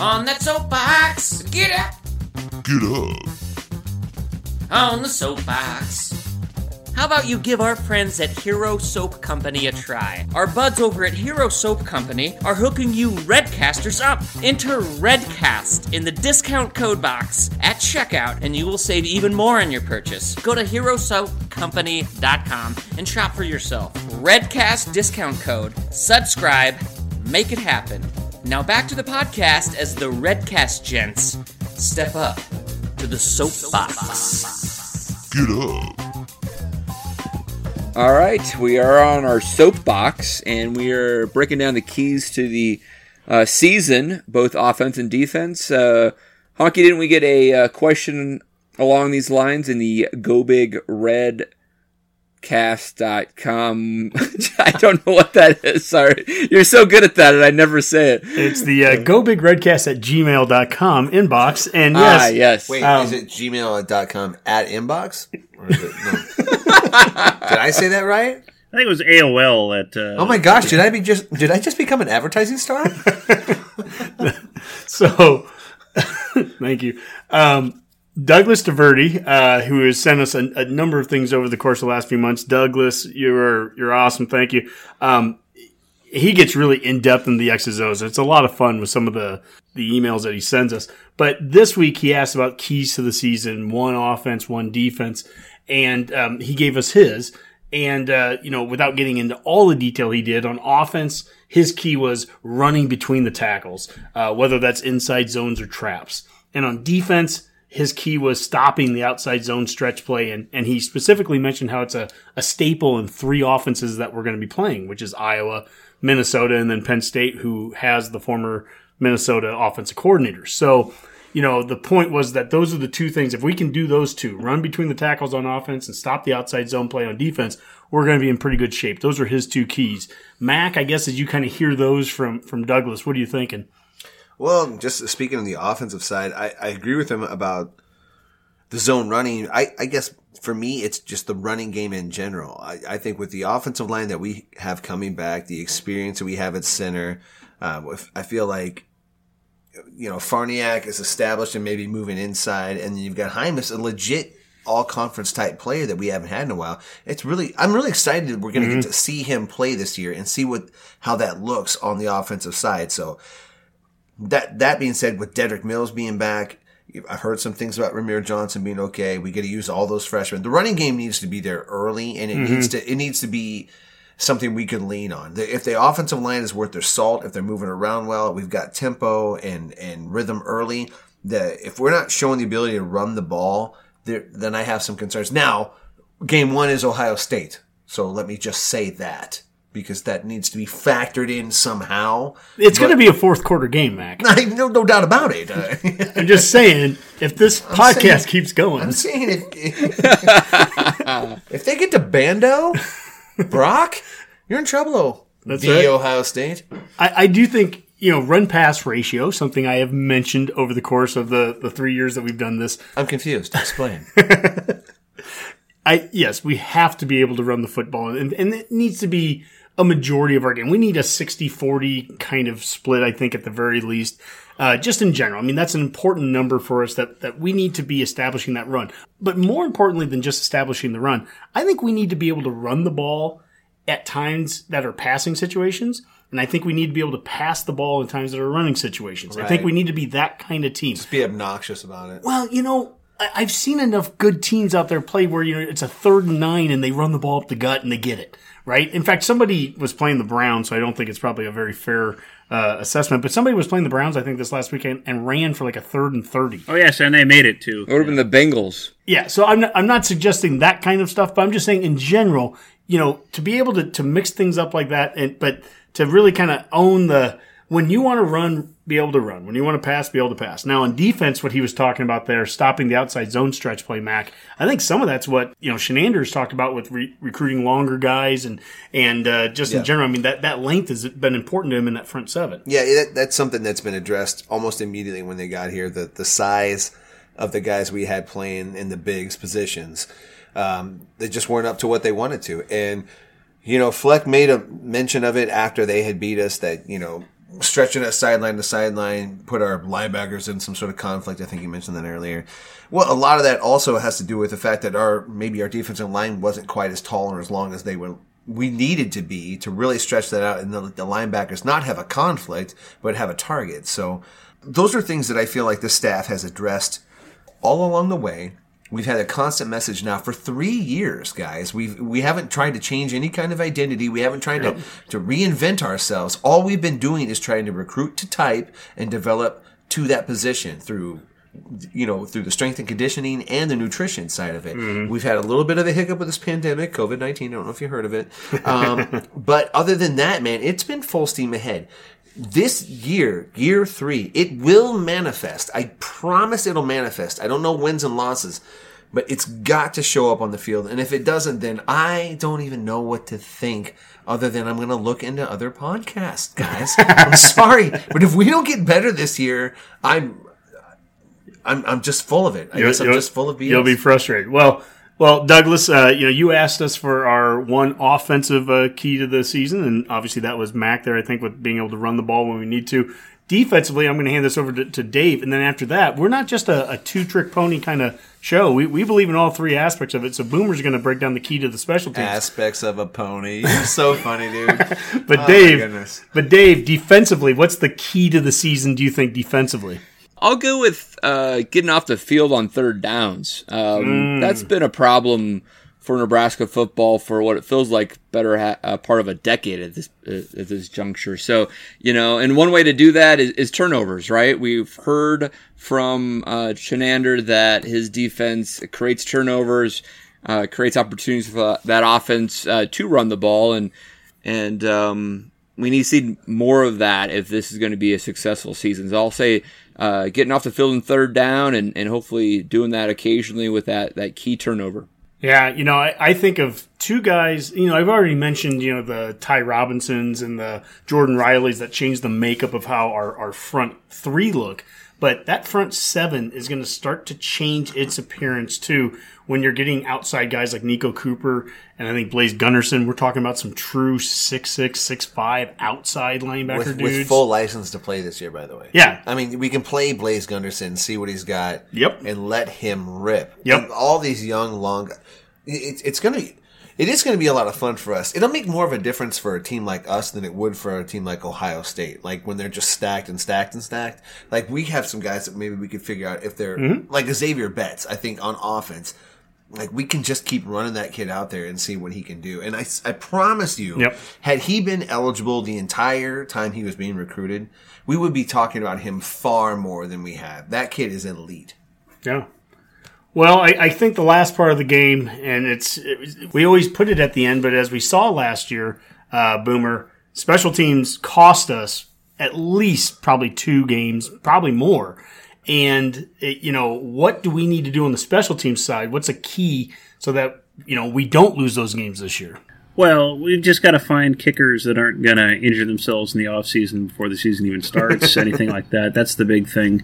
on that soapbox. Get up
Get up.
on the soapbox. How about you give our friends at Hero Soap Company a try? Our buds over at Hero Soap Company are hooking you Redcasters up. Enter Redcast in the discount code box at checkout, and you will save even more on your purchase. Go to HeroSoapCompany.com and shop for yourself. Redcast discount code. Subscribe. Make it happen. Now back to the podcast as the Redcast gents step up to the soapbox.
Get up.
All right, we are on our soapbox, and we are breaking down the keys to the uh, season, both offense and defense. Uh, Honky, didn't we get a uh, question along these lines in the Go Big Red cast.com i don't know what that is sorry you're so good at that and i never say it
It's the uh, go big redcast at gmail.com inbox. And yes,
ah yes
Wait,
Um,
is it gmail.com at inbox? Or is it, no. did I say that right?
I think it was AOL at. Uh,
Oh my gosh! Did I be just? Did I just become an advertising star?
So, thank you. Um, Douglas DeVerti, uh, who has sent us a, a number of things over the course of the last few months. Douglas, you're you're awesome. Thank you. Um, he gets really in depth in the X's O's. It's a lot of fun with some of the the emails that he sends us. But this week he asked about keys to the season: one offense, one defense, and um, he gave us his. And uh, you know, without getting into all the detail he did on offense, his key was running between the tackles, uh, whether that's inside zones or traps. And on defense, his key was stopping the outside zone stretch play. And, and he specifically mentioned how it's a, a staple in three offenses that we're going to be playing, which is Iowa, Minnesota, and then Penn State, who has the former Minnesota offensive coordinator. So, you know, the point was that those are the two things. If we can do those two, run between the tackles on offense and stop the outside zone play on defense, we're going to be in pretty good shape. Those are his two keys. Mac, I guess as you kind of hear those from from Douglas, what are you thinking?
Well, just speaking on the offensive side, I, I agree with him about the zone running. I, I guess for me, it's just the running game in general. I, I think with the offensive line that we have coming back, the experience that we have at center, uh, if, I feel like, you know, Farniok is established and maybe moving inside, and then you've got Hymus, a legit all conference type player that we haven't had in a while. It's really, I'm really excited that we're going to get mm-hmm. to see him play this year and see what, how that looks on the offensive side. So, that that being said, with Dedrick Mills being back, I've heard some things about Rahmir Johnson being okay. We get to use all those freshmen. The running game needs to be there early, and it needs mm-hmm. to it needs to be something we can lean on. If the offensive line is worth their salt, if they're moving around well, we've got tempo and and rhythm early. That if we're not showing the ability to run the ball, there, then I have some concerns. Now, game one is Ohio State, so let me just say that. because that needs to be factored in somehow.
It's going to be a fourth quarter game, Mac.
I no no doubt about it.
I'm just saying, if this podcast
saying-
keeps going,
I'm saying if if they get to Bando, Brock, you're in trouble.
That's
the
right.
Ohio State.
I, I do think you know run pass ratio, something I have mentioned over the course of the the three years that we've done this.
I'm confused. Explain.
I yes, we have to be able to run the football, and, and it needs to be a majority of our game. We need a 60-40 kind of split, I think, at the very least. Uh, just in general, I mean, that's an important number for us that, that we need to be establishing that run. But more importantly than just establishing the run, I think we need to be able to run the ball at times that are passing situations. And I think we need to be able to pass the ball in times that are running situations. I think we need to be that kind of team.
Just be obnoxious about it.
Well, you know, I- I've seen enough good teams out there play where you know it's a third and nine and they run the ball up the gut and they get it right. In fact, somebody was playing the Browns, so I don't think it's probably a very fair uh, assessment. But somebody was playing the Browns, I think, this last weekend and ran for like a third and thirty.
Oh yes, and they made it too.
It would have been the Bengals.
Yeah, so I'm not, I'm not suggesting that kind of stuff, but I'm just saying in general, you know, to be able to, to mix things up like that, and but to really kind of own the when you want to run, be able to run. When you want to pass, be able to pass. Now on defense, what he was talking about there, stopping the outside zone stretch play, Mac. I think some of that's what you know Chinander's talked about with re- recruiting longer guys and and uh, just in general. I mean that that length has been important to him in that front seven.
Yeah, that, that's something that's been addressed almost immediately when they got here. The the size of the guys we had playing in the bigs positions, um, they just weren't up to what they wanted to. And you know, Fleck made a mention of it after they had beat us. That you know, stretching us sideline to sideline, put our linebackers in some sort of conflict. I think you mentioned that earlier. Well, a lot of that also has to do with the fact that our maybe our defensive line wasn't quite as tall or as long as they were we needed to be to really stretch that out and the, the linebackers not have a conflict but have a target. So those are things that I feel like the staff has addressed all along the way. We've had a constant message now for three years, guys. We've we haven't tried to change any kind of identity. We haven't tried to, to reinvent ourselves. All we've been doing is trying to recruit to type and develop to that position through you know, through the strength and conditioning and the nutrition side of it. We've had a little bit of a hiccup with this pandemic, COVID 19. I don't know if you heard of it. Um, but other than that, man, it's been full steam ahead. This year, year three, it will manifest. I promise it'll manifest. I don't know wins and losses, but it's got to show up on the field. And if it doesn't, then I don't even know what to think other than I'm going to look into other podcasts, guys. I'm sorry. But if we don't get better this year, I'm, I'm, I'm just full of it. I guess I'm just full of BS.
You'll be frustrated. Well, well, Douglas, uh, you know, you asked us for our one offensive uh, key to the season, and obviously that was Mac there. I think with being able to run the ball when we need to. Defensively, I'm going to hand this over to, to Dave, and then after that, we're not just a, a two trick pony kind of show. We, we believe in all three aspects of it. So Boomer's going to break down the key to the special teams.
aspects of a pony. You're so funny, dude.
but
Oh,
Dave, but Dave, defensively, what's the key to the season? Do you think defensively?
I'll go with uh, getting off the field on third downs. Um,
Mm.
That's been a problem for Nebraska football for what it feels like better ha- uh, part of a decade at this uh, at this juncture. So you know, and one way to do that is, is turnovers, right? We've heard from uh, Chinander that his defense creates turnovers, uh, creates opportunities for that offense uh, to run the ball, and and um, we need to see more of that if this is going to be a successful season. So I'll say uh, getting off the field in third down and, and hopefully doing that occasionally with that, that key turnover.
Yeah, you know, I, I think of two guys. You know, I've already mentioned, you know, the Ty Robinsons and the Jordon Rileys that changed the makeup of how our, our front three look. But that front seven is going to start to change its appearance too when you're getting outside guys like Niko Cooper and I think Blaise Gunnerson. We're talking about some true six six six five outside linebacker
with,
dudes.
with full license to play this year, by the way.
Yeah.
I mean, we can play Blaise Gunnerson, see what he's got.
Yep.
And let him rip.
Yep.
And all these young, long. It, it's going to. be, It is going to be a lot of fun for us. It'll make more of a difference for a team like us than it would for a team like Ohio State. Like when they're just stacked and stacked and stacked. Like we have some guys that maybe we could figure out if they're
Mm-hmm.
like Zavier Betts. I think on offense, like we can just keep running that kid out there and see what he can do. And I, I promise you,
Yep.
had he been eligible the entire time he was being recruited, we would be talking about him far more than we have. That kid is elite.
Yeah. Well, I, I think the last part of the game, and it's it, we always put it at the end, but as we saw last year, uh, Boomer, special teams cost us at least probably two games, probably more. And it, you know, what do we need to do on the special teams side? What's a key so that you know we don't lose those games this year?
Well, we've just got to find kickers that aren't going to injure themselves in the off season before the season even starts, anything like that. That's the big thing.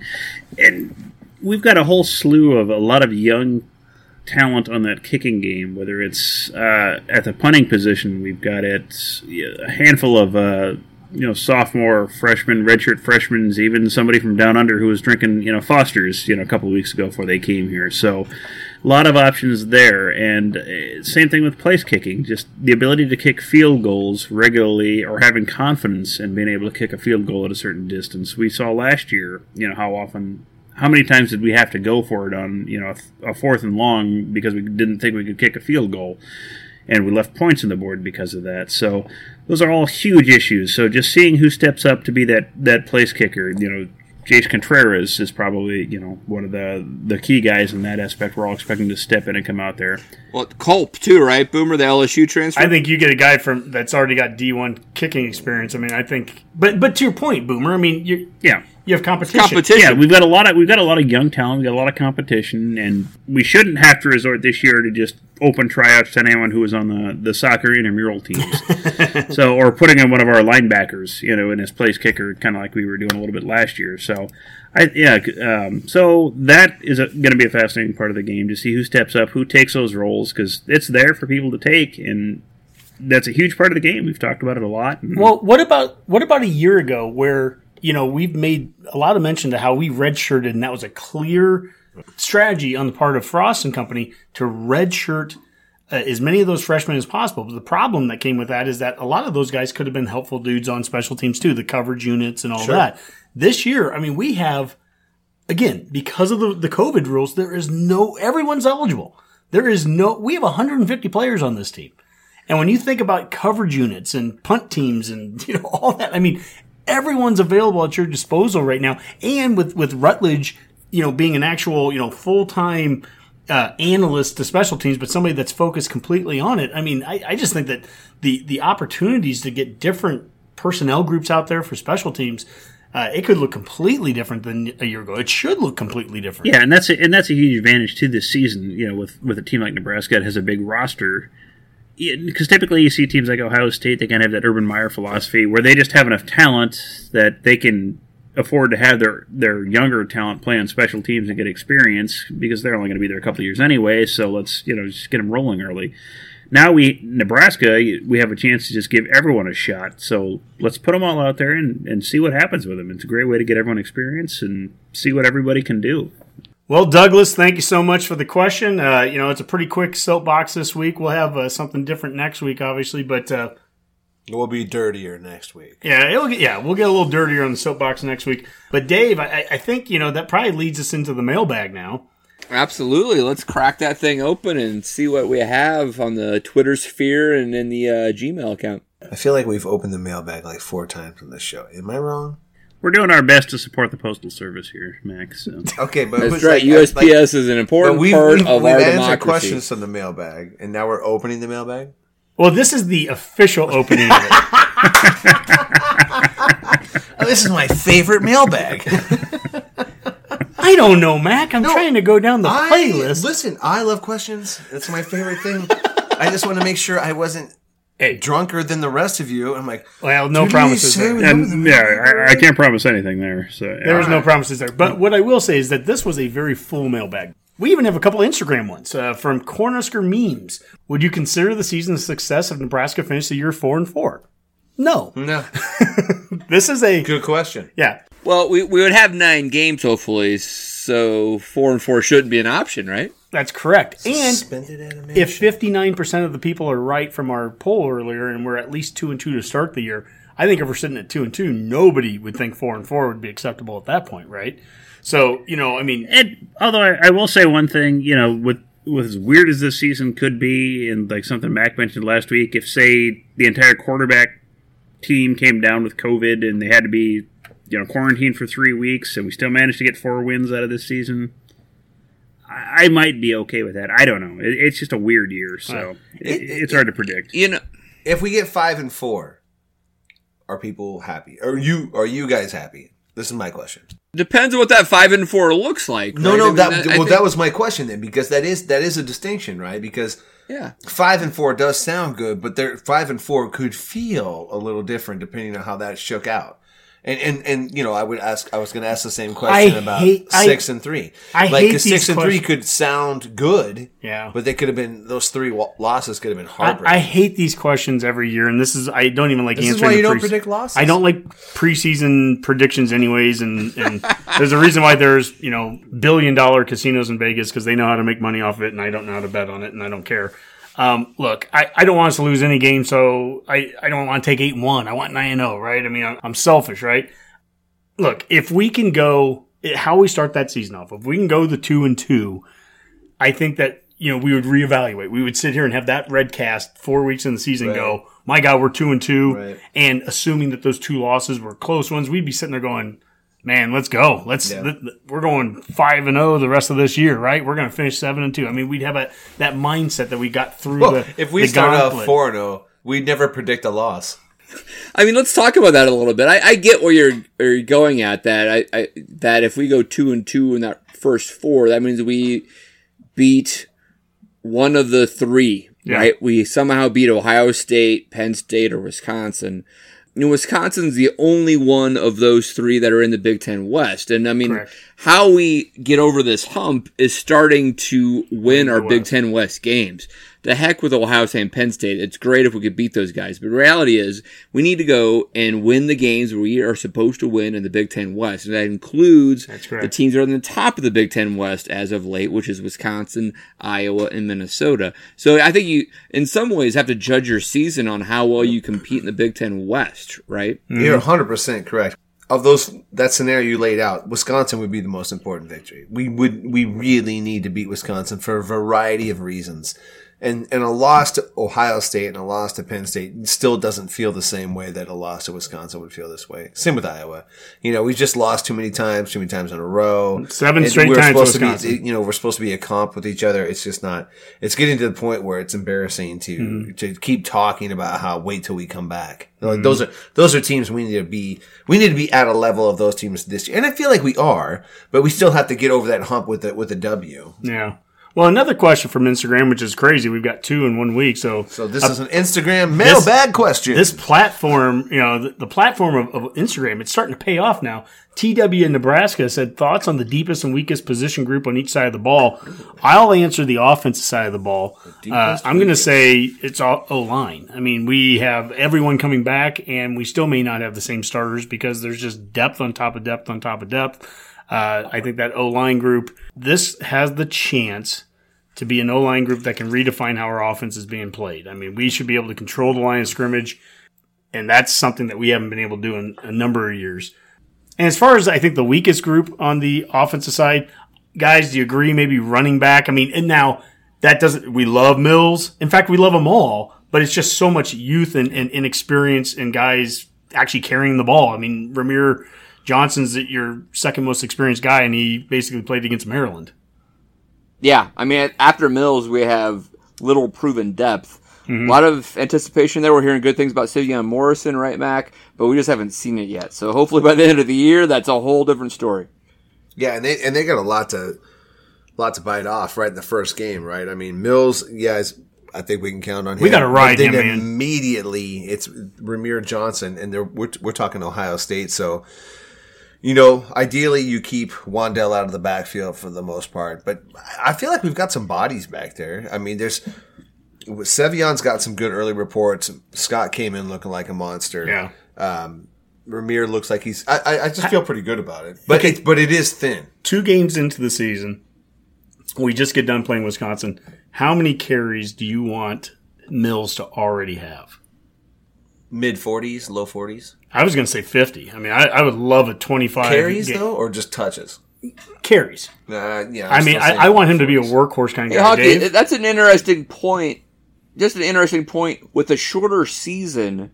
And we've got a whole slew of a lot of young talent on that kicking game, whether it's uh, at the punting position, we've got it, a handful of. Uh, you know, sophomore, freshman, redshirt freshmen, even somebody from down under who was drinking, you know, Foster's, you know, a couple of weeks ago before they came here. So, a lot of options there. And uh, same thing with place kicking, just the ability to kick field goals regularly or having confidence in being able to kick a field goal at a certain distance. We saw last year, you know, how often. How many times did we have to go for it on you know a, a fourth and long because we didn't think we could kick a field goal? And we left points on the board because of that. So those are all huge issues. So just seeing who steps up to be that that place kicker, you know, Chase Contreraz is probably you know one of the the key guys in that aspect. We're all expecting to step in and come out there.
Well, Culp too, right? Boomer, the LSU transfer.
I think you get a guy from that's already got D one kicking experience. I mean, I think, but but to your point, Boomer. I mean, you
Yeah.
You have competition.
competition.
Yeah, we've got a lot of we've got a lot of young talent. We've got a lot of competition, and we shouldn't have to resort this year to just open tryouts to anyone who was on the, the soccer intramural teams. so, or putting in one of our linebackers, you know, in his place kicker, kind of like we were doing a little bit last year. So, I yeah, um, so that is going to be a fascinating part of the game to see who steps up, who takes those roles, because it's there for people to take, and that's a huge part of the game. We've talked about it a lot.
Well, what about what about a year ago where you know we've made a lot of mention to how we redshirted, and that was a clear strategy on the part of Frost and Company to redshirt uh, as many of those freshmen as possible. But the problem that came with that is that a lot of those guys could have been helpful dudes on special teams too, the coverage units and all that. This year, I mean, we have again because of the, the COVID rules, there is no everyone's eligible. There is no we have 150 players on this team. And when you think about coverage units and punt teams and you know all that, I mean, everyone's available at your disposal right now. And with with Rutledge, you know, being an actual you know full time uh, analyst to special teams, but somebody that's focused completely on it. I mean, I, I just think that the the opportunities to get different personnel groups out there for special teams. Uh, it could look completely different than a year ago. It should look completely different.
Yeah, and that's a, and that's a huge advantage to this season. You know, with with a team like Nebraska that has a big roster, because typically you see teams like Ohio State, they kind of have that Urban Meyer philosophy where they just have enough talent that they can afford to have their their younger talent play on special teams and get experience because they're only going to be there a couple of years anyway. So let's you know just get them rolling early. Now we Nebraska, we have a chance to just give everyone a shot. So let's put them all out there and, and see what happens with them. It's a great way to get everyone experience and see what everybody can do.
Well, Douglas, thank you so much for the question. Uh, you know, it's a pretty quick soapbox this week. We'll have uh, something different next week, obviously, but uh,
We'll be dirtier next week.
yeah, it'll get, yeah, we'll get a little dirtier on the soapbox next week. But Dave, I, I think you know that probably leads us into the mailbag now.
Absolutely. Let's crack that thing open and see what we have on the Twitter sphere and in the uh, Gmail account.
I feel like we've opened the mailbag like four times on this show. Am I wrong?
We're doing our best to support the postal service here, Max. So.
Okay, but
That's right.
like-
USPS
like-
is an important
we've,
part
we've,
of
we've
our
answered
democracy.
questions from the mailbag, and now we're opening the mailbag.
Well, this is the official opening of it.
Oh, this is my favorite mailbag.
I don't know, Mac. I'm trying to go down the
I,
playlist.
listen, I love questions. That's my favorite thing. I just want to make sure I wasn't
Hey.
drunker than the rest of you. I'm like,
Well, no promises there.
And yeah, I, I can't promise anything there. So
There was no promises there. But what I will say is that this was a very full mailbag. We even have a couple Instagram ones uh, from Cornhusker Memes. Would you consider the season a success if Nebraska finished the year four and four? No.
no,
This is a
good question.
yeah.
Well, we, we would have nine games, hopefully, so four and four shouldn't be an option, right?
That's correct. And
Suspended animation.
if fifty nine percent of the people are right from our poll earlier, and we're at least two and two to start the year, I think if we're sitting at two and two, nobody would think four and four would be acceptable at that point, right? So you know, I mean,
And although I, I will say one thing, you know, with with as weird as this season could be, and like something Mac mentioned last week, if say the entire quarterback team came down with COVID and they had to be, you know, quarantined for three weeks, and we still managed to get four wins out of this season, I, I might be okay with that. I don't know. It, it's just a weird year, so it, it's hard to predict.
You know,
if we get five and four, are people happy? Are you are you guys happy? This is my question.
Depends on what that five and four looks like.
No,
right?
no,
I mean,
that,
I
well,
think-
that was my question then, because that is that is a distinction, right? Because
yeah.
five and four does sound good, but there five and four could feel a little different depending on how that shook out. And and and you know, I would ask. I was going to ask the same question
I
about
hate- I-
six and three.
I
like
hate
six and three could sound good,
Yeah.
but they could have been those three losses could have been
I,
heartbreaking.
I hate these questions every year, and this is I don't even like
This is
answering.
why you
the
don't
pre-
predict losses.
I don't like preseason predictions, anyways, and, and there's a reason why there's you know billion dollar casinos in Vegas because they know how to make money off of it, and I don't know how to bet on it, and I don't care. Um, look, I, I don't want us to lose any game, so I, I don't want to take eight and one. I want nine and zero, right? I mean, I'm, I'm selfish, right? Look, if we can go how we start that season off, if we can go the two and two, I think that you know we would reevaluate. We would sit here and have that red cast four weeks in the season. and Go, my God, we're two and two,
Right.
and assuming that those two losses were close ones, we'd be sitting there going, "Man, let's go. Let's
Yeah.
th- th- we're going five and zero the rest of this year, right? We're going to finish seven and two. I mean, we'd have a that mindset that we got through
Well,
the
if we
the
start off four and zero, we'd never predict a loss.
I mean, let's talk about that a little bit. I, I get where you're, where you're going at that. I, I that if we go two and two in that first four, that means we beat one of the three,
Yeah.
right? We somehow beat Ohio State, Penn State, or Wisconsin. You know, Wisconsin's the only one of those three that are in the Big Ten West, and I mean,
Correct.
how we get over this hump is starting to win our Big Ten West games. The heck with Ohio State and Penn State. It's great if we could beat those guys, but reality is we need to go and win the games we are supposed to win in the Big Ten West, and that includes the teams that are on the top of the Big Ten West as of late, which is Wisconsin, Iowa, and Minnesota. So I think you, in some ways, have to judge your season on how well you compete in the Big Ten West, right? Mm-hmm.
You're 100 percent correct. Of those, that scenario you laid out, Wisconsin would be the most important victory. We would, we really need to beat Wisconsin for a variety of reasons. And, and a loss to Ohio State and a loss to Penn State still doesn't feel the same way that a loss to Wisconsin would feel this way. Same with Iowa. You know, we've just lost too many times, too many times in a row.
Seven
And
straight
we're
times
supposed to
Wisconsin.
be, you know, we're supposed to be a comp with each other. It's just not, it's getting to the point where it's embarrassing to,
Mm-hmm.
to keep talking about how wait till we come back. Like
Mm-hmm.
those are, those are teams we need to be, we need to be at a level of those teams this year. And I feel like we are, but we still have to get over that hump with the, with a W.
Yeah. Well, another question from Instagram, which is crazy. We've got two in one week, so
So this is an Instagram mailbag question.
this platform, you know, the, the platform of, of Instagram, it's starting to pay off now. TW in Nebraska said thoughts on the deepest and weakest position group on each side of the ball. I'll answer the offensive side of the ball. Uh, I'm going to say it's all O line. I mean, we have everyone coming back, and we still may not have the same starters because there's just depth on top of depth on top of depth. Uh, I think that O line group, this has the chance to be an O line group that can redefine how our offense is being played. I mean, we should be able to control the line of scrimmage, and that's something that we haven't been able to do in a number of years. And as far as I think the weakest group on the offensive side, guys, do you agree? Maybe running back. I mean, and now that doesn't. We love Mills. In fact, we love them all, but it's just so much youth and, and inexperience and guys actually carrying the ball. I mean, Rahmir Johnson's your second most experienced guy, and he basically played against Maryland.
Yeah, I mean, after Mills, we have little proven depth.
Mm-hmm.
A lot of anticipation there. We're hearing good things about Sevion Morrison, right, Mac? But we just haven't seen it yet. So hopefully by the end of the year, that's a whole different story.
Yeah, and they and they got a lot to lot to bite off right in the first game, right? I mean, Mills, yes, I think we can count on him.
We gotta ride
But then
him, man.
Immediately, it's Rahmir Johnson, and they're, we're we're talking Ohio State, so you know, ideally you keep Wan'Dale out of the backfield for the most part, but I feel like we've got some bodies back there. I mean, there's Sevion's got some good early reports. Scott came in looking like a monster.
Yeah.
Um, Rahmir looks like he's. I, I, I just feel pretty good about it, but it, but it is thin.
two games into the season, we just get done playing Wisconsin. How many carries do you want Mills to already have?
Mid forties, low forties.
I was going to say 50. I mean, I, I would love a 25
Carries
ga-
though, or just touches?
Carries.
Uh, yeah.
I mean, I, I want him to be a workhorse kind of
Hey,
guy.
Hockey,
Dave?
that's an interesting point. Just an interesting point. With a shorter season,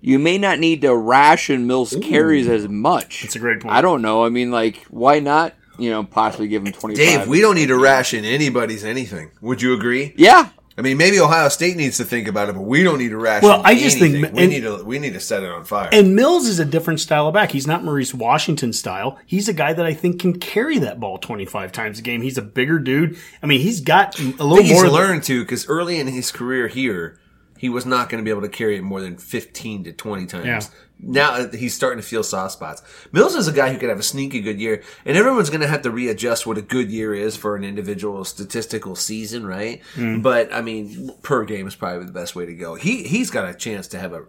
you may not need to ration Mills carries as much.
That's a great point.
I don't know. I mean, like, why not? You know, possibly give him twenty.
Dave, we don't need to ration anybody's anything. Would you agree?
Yeah,
I mean, maybe Ohio State needs to think about it, but we don't need to ration.
Well, I just think-
anything. we
and-
need to we need to set it on fire.
And Mills is a different style of back. He's not Maurice Washington style. He's a guy that I think can carry that ball 25 times a game. He's a bigger dude. I mean, he's got a little
think he's
more. than-
learned to because early in his career here, he was not going to be able to carry it more than fifteen to twenty times.
Yeah.
Now uh, he's starting to feel soft spots. Mills is a guy who could have a sneaky good year, and everyone's going to have to readjust what a good year is for an individual statistical season, right?
Mm.
But I mean, per game is probably the best way to go. He he's got a chance to have a.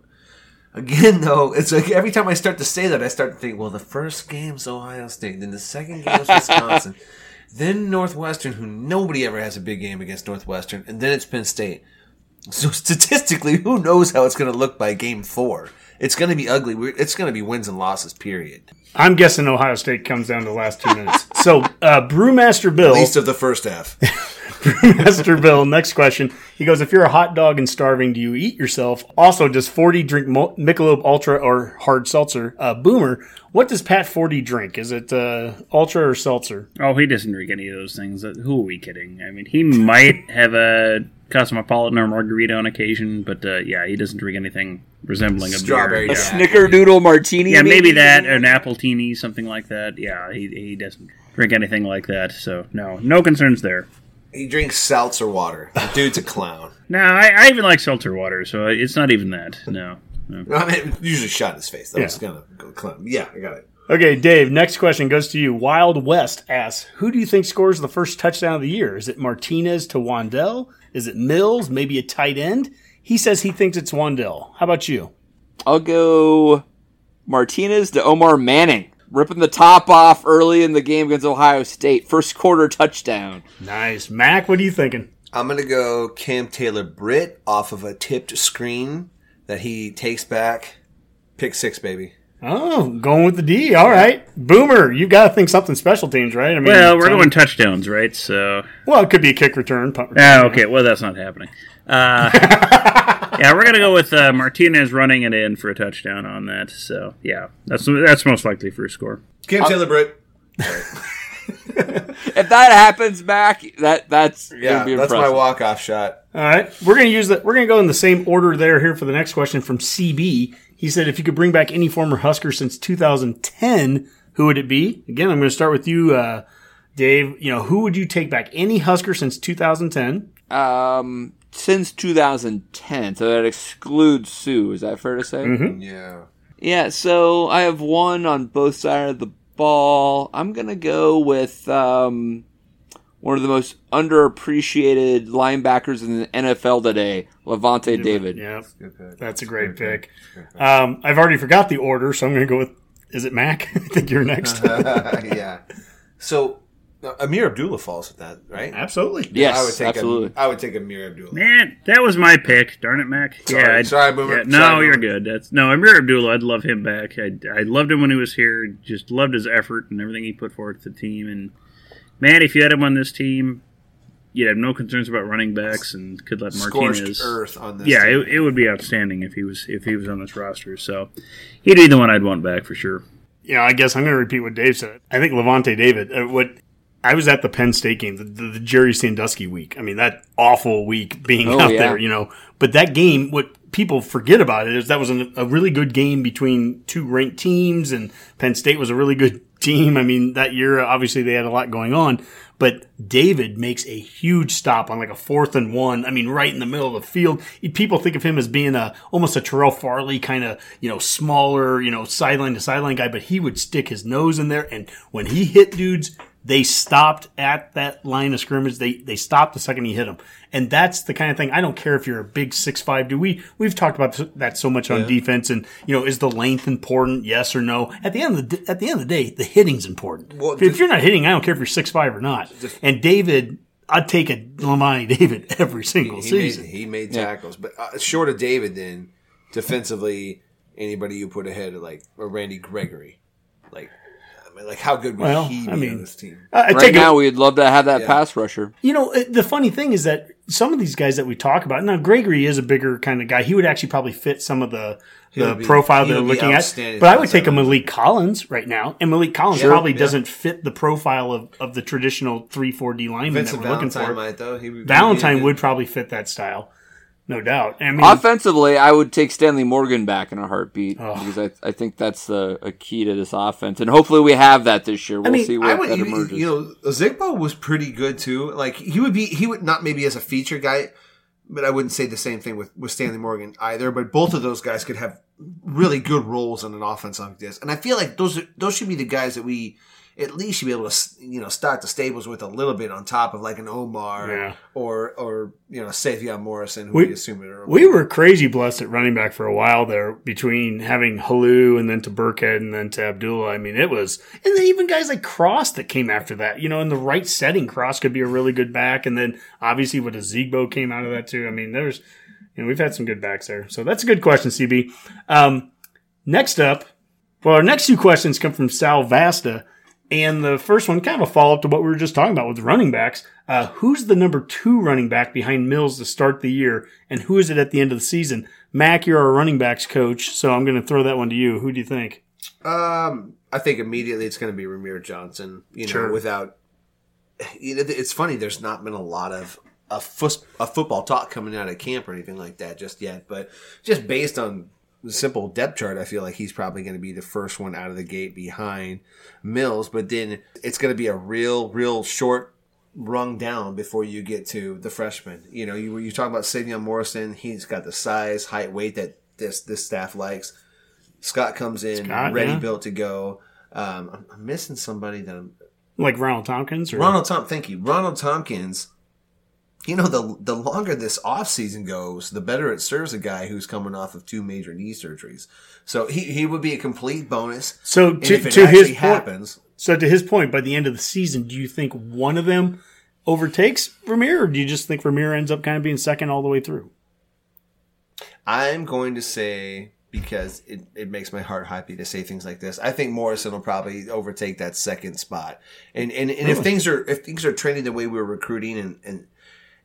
Again, though, it's like every time I start to say that, I start to think, well, the first game's Ohio State, then the second game's Wisconsin, then Northwestern, who nobody ever has a big game against Northwestern, and then it's Penn State. So statistically, who knows how it's going to look by game four? It's going to be ugly. We're- It's going to be wins and losses, period.
I'm guessing Ohio State comes down to the last two minutes. so, uh, Brewmaster Bill.
At least of the first half.
Master Bill, next question. He goes, if you're a hot dog and starving, do you eat yourself? Also, does 40 drink Mo- Michelob Ultra or hard seltzer? Uh, Boomer, what does Pat 40 drink? Is it uh, Ultra or seltzer?
Oh, he doesn't drink any of those things. Uh, Who are we kidding? I mean, he might have a cosmopolitan or margarita on occasion, but uh, yeah, he doesn't drink anything resembling a
Strawberry
beer.
A
Jack.
snickerdoodle martini.
Yeah, maybe that, an apple teeny, something like that. Yeah, he, he doesn't drink anything like that. So no, no concerns there.
He drinks seltzer water. The dude's a clown.
No, I, I even like seltzer water, so it's not even that. No, no.
I mean, usually shot in his face. That
Yeah.
was going to go clown. Yeah, I got it.
Okay, Dave, next question goes to you. Wild West asks, who do you think scores the first touchdown of the year? Is it Martinez to Wan'Dale? Is it Mills? Maybe a tight end? He says he thinks it's Wan'Dale. How about you?
I'll go Martinez to Omar Manning. Ripping the top off early in the game against Ohio State. First quarter touchdown.
Nice. Mac, what are you thinking?
I'm going to go Cam Taylor Britt off of a tipped screen that he takes back. Pick six, baby.
Oh, going with the D. All right. Boomer, you've got to think something special teams, right? I mean,
Well, we're
some-
going touchdowns, right? So,
Well, it could be a kick return. Punt return.
ah, okay. Well, that's not happening. Uh, yeah, we're gonna go with uh, Martinez running it in for a touchdown on that. So, yeah, that's that's most likely for a score.
Cam Taylor Britt.
If that happens, Mac, that that's
Yeah,
gonna be
that's my walk off shot.
All right, we're gonna use that. We're gonna go in the same order there here for the next question from CB. He said, if you could bring back any former Husker since 2010, who would it be? Again, I'm going to start with you, uh, Dave. You know, who would you take back? Any Husker since 2010?
Um, since 2010, so that excludes Suh. Is that fair to say?
Yeah.
Yeah. So I have one on both sides of the ball. I'm gonna go with um, one of the most underappreciated linebackers in the NFL today, Lavonte David.
Yeah, that's a great pick. Um, I've already forgot the order, so I'm going to go with. Is it Mac? I think you're next.
yeah. So uh, Ameer Abdullah falls with that, right?
Absolutely.
Yes,
I would take
absolutely.
A, I would take Ameer Abdullah.
Man, that was my pick. Darn it, Mac.
Sorry.
yeah, I'd-
Sorry, Boomer.
yeah, no,
Sorry,
you're
Boomer.
good. That's no Ameer Abdullah. I'd love him back. I I loved him when he was here. Just loved his effort and everything he put forward to the team. And man, if you had him on this team, you'd have no concerns about running backs and could let Martinez.
Scorched earth on this.
Yeah,
team.
it, it would be outstanding if he was if he was on this roster. So he'd be the one I'd want back for sure.
Yeah, I guess I'm going to repeat what Dave said. I think Lavonte David. Uh, what I was at the Penn State game, the, the, the Jerry Sandusky week. I mean, that awful week being
Oh,
out
yeah.
there, you know. But that game, what people forget about it is that was an, a really good game between two ranked teams, and Penn State was a really good team. I mean, that year obviously they had a lot going on. But David makes a huge stop on like a fourth and one. I mean, right in the middle of the field. People think of him as being a almost a Terrell Farley kind of, you know, smaller, you know, sideline to sideline guy, but he would stick his nose in there. And when he hit dudes, they stopped at that line of scrimmage. They they stopped the second he hit them, and that's the kind of thing. I don't care if you're a big six five dude. We we've talked about that so much on defense, and you know, is the length important? Yes or no? At the end of the at the end of the day, the hitting's important.
Well,
if you're not hitting, I don't care if you're six five or not. And David, I'd take a Lavonte David every single
he made,
season.
he made tackles, but uh, short of David, then defensively, anybody you put ahead of like or Randy Gregory, like, I like how good would
Well,
he be
I mean-
on this team?
I, I
Right
take
now,
a,
we'd love to have that
Yeah.
pass rusher.
You know, uh, the funny thing is that some of these guys that we talk about. Now, Gregory is a bigger kind of guy. He would actually probably fit some of the the
be-
profile
he
they're looking at. But I would take a Maliek Collins right now, and Maliek Collins
Sure,
probably
yeah.
doesn't fit the profile of, of the traditional three four D lineman
Vincent
that we're looking for.
might though. He would, be
Valentine
a
would probably fit that style, no doubt. I mean,
Offensively, I would take Stanley Morgan back in a heartbeat oh. because I, I think that's the a key to this offense, and hopefully we have that this year. We'll
I mean,
see
I
what
would,
that
you,
emerges.
you know, Zigbo was pretty good too. Like he would be, he would not maybe as a feature guy, but I wouldn't say the same thing with with Stanley Morgan either. But both of those guys could have really good roles in an offense like this, and I feel like those are, those should be the guys that we at least you'd be able to you know start the stables with a little bit on top of like an Omar
Yeah.
or or you know Sevion Morrison who
We-
we, assume it.
we were crazy blessed at running back for a while there between having Helu and then to Burkhead and then to Abdullah. I mean, it was, and then even guys like Cross that came after that. You know, in the right setting, Cross could be a really good back, and then obviously with a Zegbo came out of that too. I mean, there's, you know, we've had some good backs there. So that's a good question, CB. Um, next up, well, our next two questions come from Sal Vasta. And the first one, kind of a follow up to what we were just talking about with running backs. Uh, who's the number two running back behind Mills to start the year, and who is it at the end of the season? Mac, you're our running backs coach, so I'm going to throw that one to you. Who do you think?
Um, I think immediately it's going to be Rahmir Johnson. You know,
Sure.
without you know, it's funny. There's not been a lot of a, fus- a football talk coming out of camp or anything like that just yet. But just based on simple depth chart, I feel like he's probably going to be the first one out of the gate behind Mills. But then it's going to be a real, real short rung down before you get to the freshman. You know, you you talk about Sevion Morrison. He's got the size, height, weight that this this staff likes. Scott comes in
Scott,
ready,
yeah.
built to go. Um, I'm, I'm missing somebody that I'm.
Like Ronald Thompkins? Or?
Ronald Tom, thank you, Ronald Thompkins. You know, the the longer this off season goes, the better it serves a guy who's coming off of two major knee surgeries. So he, he would be a complete bonus.
So to, to his point,
happens,
so to his point, by the end of the season, do you think one of them overtakes Rahmir, or do you just think Rahmir ends up kind of being second all the way through?
I'm going to say because it, it makes my heart happy to say things like this. I think Morrison will probably overtake that second spot. And and, and if things are if things are trending the way we're recruiting and and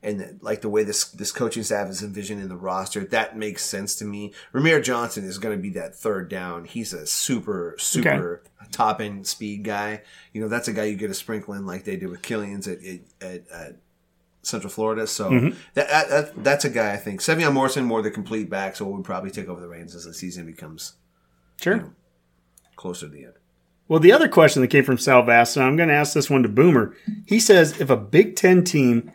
and like the way this this coaching staff is envisioning the roster, that makes sense to me. Rahmir Johnson is going to be that third down. He's a super super top end speed guy. You know, that's a guy you get a sprinkle in like they did with Killins at at, at Central Florida. So mm-hmm. that, that, that that's a guy I think. Sevion Morrison more the complete back, so would probably take over the reins as the season becomes
Sure.
closer to the end.
Well, the other question that came from Sal Vasta, I'm going to ask this one to Boomer. He says if a Big Ten team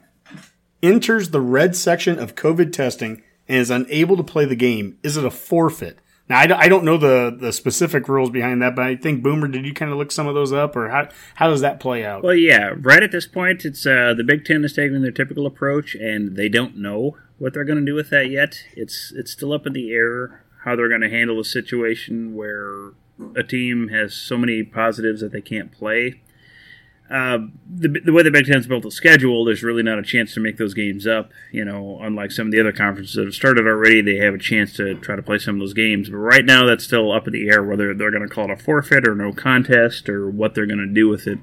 enters the red section of COVID testing and is unable to play the game, is it a forfeit? Now, I don't, know the, the specific rules behind that, but I think Boomer, did you kind of look some of those up, or how how does that play out?
Well, yeah, right at this point, it's uh, the Big Ten is taking their typical approach, and they don't know what they're going to do with that yet. It's it's still up in the air how they're going to handle a situation where a team has so many positives that they can't play. Uh, the, the way the Big Ten's built the schedule, there's really not a chance to make those games up. You know, unlike some of the other conferences that have started already, they have a chance to try to play some of those games. But right now, that's still up in the air whether they're going to call it a forfeit or no contest or what they're going to do with it.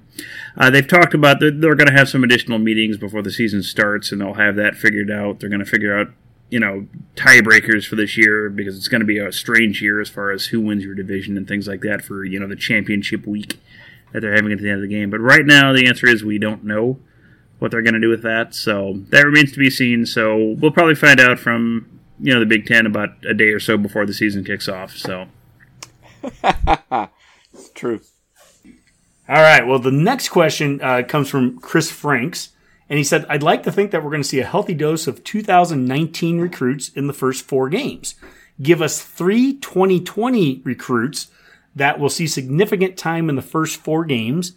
Uh, they've talked about that they're going to have some additional meetings before the season starts, and they'll have that figured out. They're going to figure out, you know, tiebreakers for this year because it's going to be a strange year as far as who wins your division and things like that for you know the championship week that they're having at the end of the game. But right now, the answer is we don't know what they're going to do with that. So that remains to be seen. So we'll probably find out from you know the Big Ten about a day or so before the season kicks off. So
True.
All right. Well, the next question uh, comes from Chris Franks. And he said, I'd like to think that we're going to see a healthy dose of 2019 recruits in the first four games. Give us three 2020 recruits that will see significant time in the first four games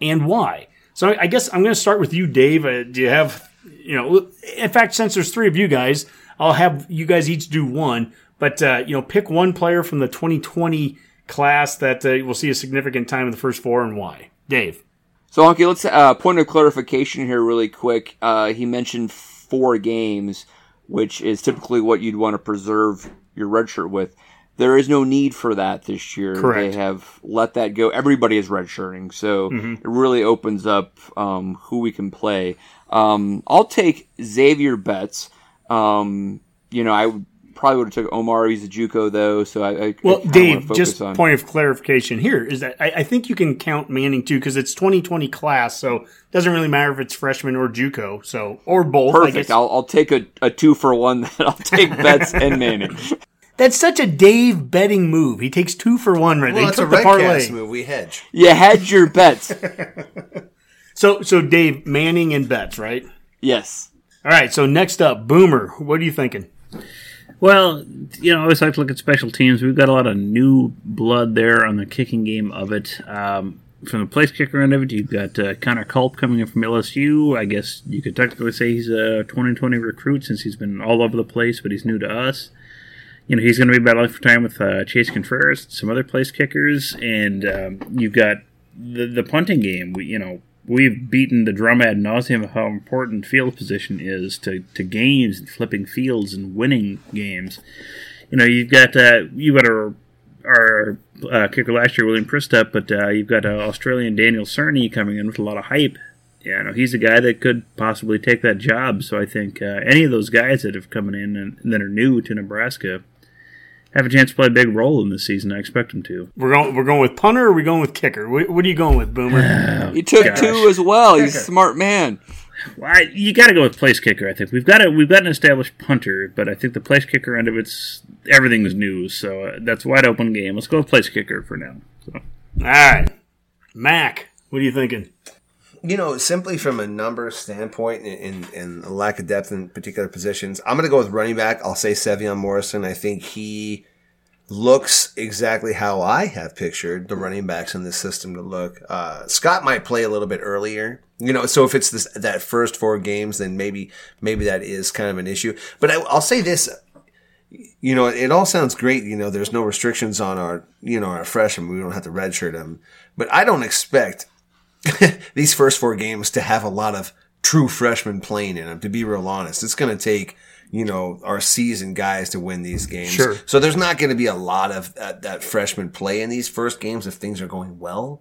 and why. So I guess I'm going to start with you, Dave. Uh, do you have, you know, in fact, since there's three of you guys, I'll have you guys each do one. But, uh, you know, pick one player from the 2020 class that uh, will see a significant time in the first four and why. Dave.
So, Honky, let's uh, point of clarification here, really quick. Uh, he mentioned four games, which is typically what you'd want to preserve your red shirt with. There is no need for that this year.
Correct.
They have let that go. Everybody is redshirting, so it really opens up um, who we can play. Um, I'll take Zavier Betts. Um, you know, I probably would have took Omar. He's a JUCO though, so I, I
Well,
I
Dave, just
on-
point of clarification here is that I, I think you can count Manning too because it's 2020 class, so it doesn't really matter if it's freshman or JUCO, so or both. I
Perfect. I'll, I'll take a, a two for one. That I'll take Betts and Manning.
That's such a Dave betting move. He takes two for one right there.
Well,
He
it's a
took the parlay.
move. We hedge.
You hedge your bets.
So, so Dave Manning and Betts, right?
Yes.
All right. So next up, Boomer. What are you thinking?
Well, you know, I always like to look at special teams. We've got a lot of new blood there on the kicking game of it. Um, from the place kicker end of it, you've got uh, Connor Culp coming in from LSU. I guess you could technically say he's a 2020 recruit since he's been all over the place, but he's new to us. You know, he's going to be battling for time with uh, Chase Contreraz, some other place kickers, and um, you've got the the punting game. We, you know, we've beaten the drum ad nauseum of how important field position is to, to games and flipping fields and winning games. You know, you've got uh, you got our our uh, kicker last year, William Przystup, but uh, you've got uh, Australian Daniel Cerni coming in with a lot of hype. Yeah, know, he's a guy that could possibly take that job. So I think uh, any of those guys that have come in and that are new to Nebraska have a chance to play a big role in this season. I expect him to.
We're going. We're going with punter. or Are we going with kicker? What, what are you going with, Boomer?
He took
gosh.
two as well. He's a smart man.
Well, I, you got to go with place kicker. I think we've got a we've got an established punter, but I think the place kicker end of it's everything is new, so uh, that's a wide open game. Let's go with place kicker for now. So.
All right, Mac. What are you thinking?
You know, simply from a number standpoint and, and, and lack of depth in particular positions, I'm going to go with running back. I'll say Sevion Morrison. I think he looks exactly how I have pictured the running backs in this system to look. Uh, Scott might play a little bit earlier, you know. So if it's this that first four games, then maybe maybe that is kind of an issue. But I, I'll say this: you know, it all sounds great. You know, there's no restrictions on our, you know, our freshmen. We don't have to redshirt them. But I don't expect these first four games to have a lot of true freshmen playing in them. To be real honest, it's going to take, you know, our seasoned guys to win these games.
Sure.
So there's not going to be a lot of that, that freshman play in these first games if things are going well.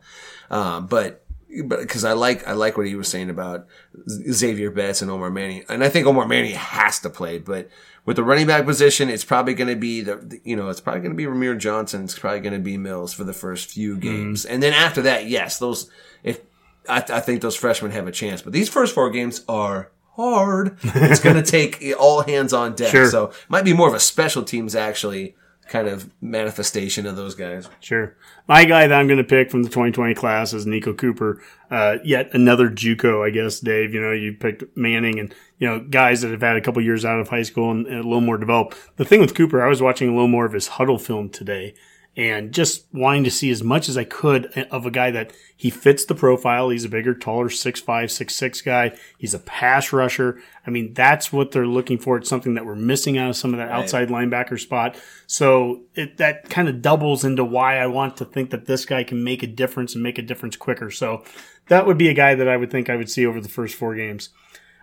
Um, but but because I like I like what he was saying about Zavier Betts and Omar Manny, and I think Omar Manny has to play. But with the running back position, it's probably going to be the the- you know it's probably going to be Rahmir Johnson. It's probably going to be Mills for the first few games, and then after that, yes, those if I, I think those freshmen have a chance. But these first four games are hard. It's going to take all hands on deck.
Sure.
So might be more of a special teams actually kind of manifestation of those guys.
Sure. My guy that I'm going to pick from the 2020 class is Niko Cooper. Uh, yet another JUCO, I guess, Dave. You know, you picked Manning and, you know, guys that have had a couple years out of high school and, and a little more developed. The thing with Cooper, I was watching a little more of his huddle film today and just wanting to see as much as I could of a guy that he fits the profile. He's a bigger, taller, 6'5", 6'6 guy. He's a pass rusher. I mean, that's what they're looking for. It's something that we're missing out of some of that outside linebacker spot. So it, that kind of doubles into why I want to think that this guy can make a difference and make a difference quicker. So that would be a guy that I would think I would see over the first four games.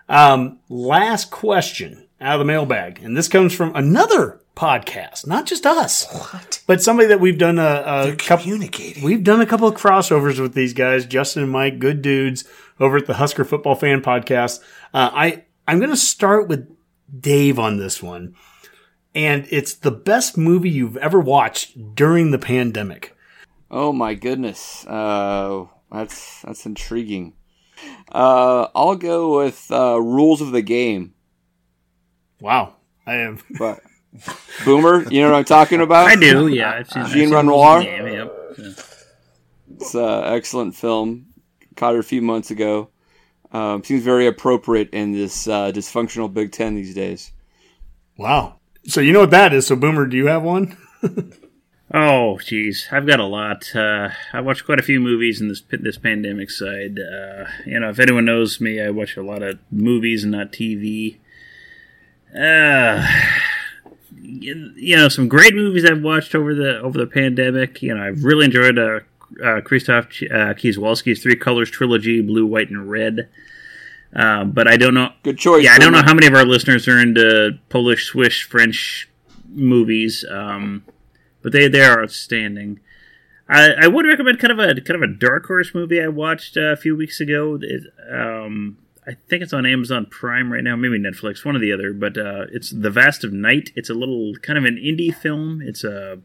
Um, last question out of the mailbag, and this comes from another podcast, not just us, what? but somebody that we've done a, a couple.
Communicating.
We've done a couple of crossovers with these guys, Justin and Mike, good dudes over at the Husker Football Fan Podcast. Uh, I I'm going to start with Dave on this one, and it's the best movie you've ever watched during the pandemic.
Oh my goodness. Uh, that's that's intriguing. Uh, I'll go with uh, Rules of the Game.
Wow, I am.
But Boomer, you know what I'm talking about?
I do, yeah. I've seen, I've
Jean Renoir?
the yep. Yeah.
It's an excellent film. Caught it a few months ago. Um, seems very appropriate in this uh, dysfunctional Big Ten these days.
Wow. So you know what that is. So Boomer, do you have one?
Oh, geez, I've got a lot. Uh, I watched quite a few movies in this this pandemic side. Uh, you know, if anyone knows me, I watch a lot of movies and not TV. Uh, you know, some great movies I've watched over the over the pandemic. You know, I've really enjoyed uh, uh, Krzysztof uh, Kieslowski's Three Colors trilogy: Blue, White, and Red. Um, but I don't know.
Good choice.
Yeah, I don't know how many of our listeners are into Polish, Swiss, French movies. Um, but they they are outstanding. I, I would recommend kind of a kind of a dark horse movie I watched uh, a few weeks ago. It, um, I think it's on Amazon Prime right now, maybe Netflix, one or the other. But uh, it's The Vast of Night. It's a little kind of an indie film. It's a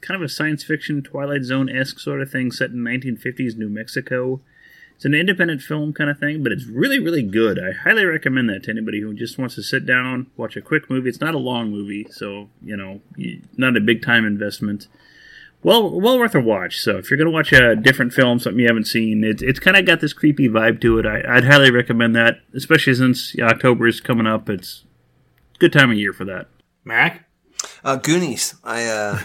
kind of a science fiction Twilight Zone esque sort of thing set in 1950s New Mexico. It's an independent film kind of thing, but it's really, really good. I highly recommend that to anybody who just wants to sit down, watch a quick movie. It's not a long movie, so you know, not a big time investment. Well, well worth a watch. So if you're gonna watch a different film, something you haven't seen, it, it's kind of got this creepy vibe to it. I, I'd highly recommend that, especially since October is coming up. It's a good time of year for that.
Mac?
Uh, Goonies. I uh,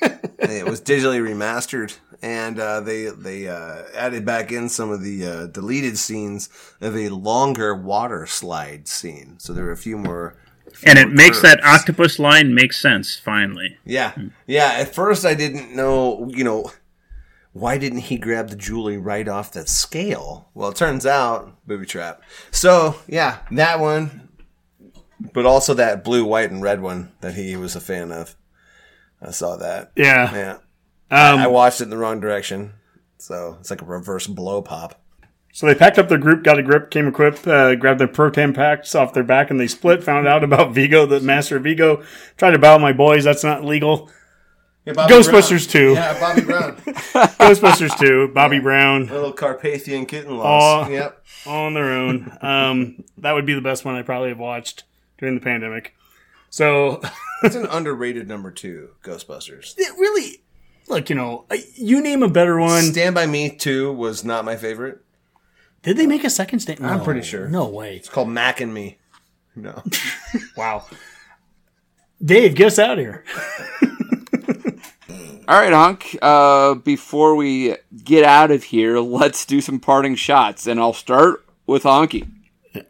it was digitally remastered, and uh, they they uh, added back in some of the uh, deleted scenes of a longer water slide scene. So there were a few more. Few
And it
more
makes that octopus line make sense finally.
Yeah, yeah. At first, I didn't know. You know, why didn't he grab the jewelry right off that scale? Well, it turns out booby trap. So yeah, that one, but also that blue, white, and red one that he was a fan of. I saw that.
Yeah.
Yeah,
Um,
I watched it in the wrong direction, so it's like a reverse blow pop.
So they packed up their group, got a grip, came equipped, uh, grabbed their proton packs off their back, and they split. Found out about Vigo, the master of Vigo. Tried to battle my boys. That's not legal. Ghostbusters 2.
Yeah, Bobby Brown,
Ghostbusters 2, Bobby Brown,
little Carpathian kitten loss.
Aw.
Yep.
all on their own. Um, that would be the best one I probably have watched during the pandemic. So,
It's an underrated number two, Ghostbusters.
it really, look, you know, uh, you name a better one.
Stand by Me two was not my favorite.
Did they make a second stand?
I'm pretty sure.
No way.
It's called Mac and Me. No.
Wow. Dave, get us out of here.
All right, Hunk. Uh, before we get out of here, let's do some parting shots, and I'll start with Honky.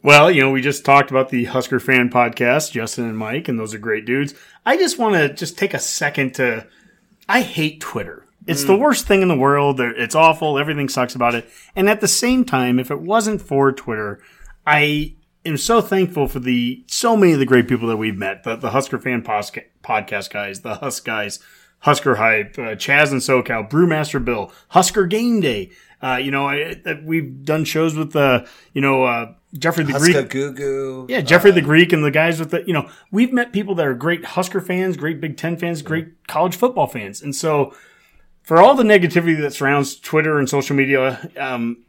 Well, you know, we just talked about the Husker fan podcast, Justin and Mike, and those are great dudes. I just want to just take a second to. I hate Twitter. It's the worst thing in the world. It's awful. Everything sucks about it. And at the same time, if it wasn't for Twitter, I am so thankful for the so many of the great people that we've met. The, the Husker fan podcast guys, the Husk guys, Husker hype, uh, Chaz and SoCal, Brewmaster Bill, Husker Game Day. Uh, you know, I, I, we've done shows with uh, you know uh, Jeffrey the Greek.
Huska Goo Goo.
Yeah, Jeffrey the Greek and the guys with the, you know, we've met people that are great Husker fans, great Big Ten fans, great college football fans. And so for all the negativity that surrounds Twitter and social media, um,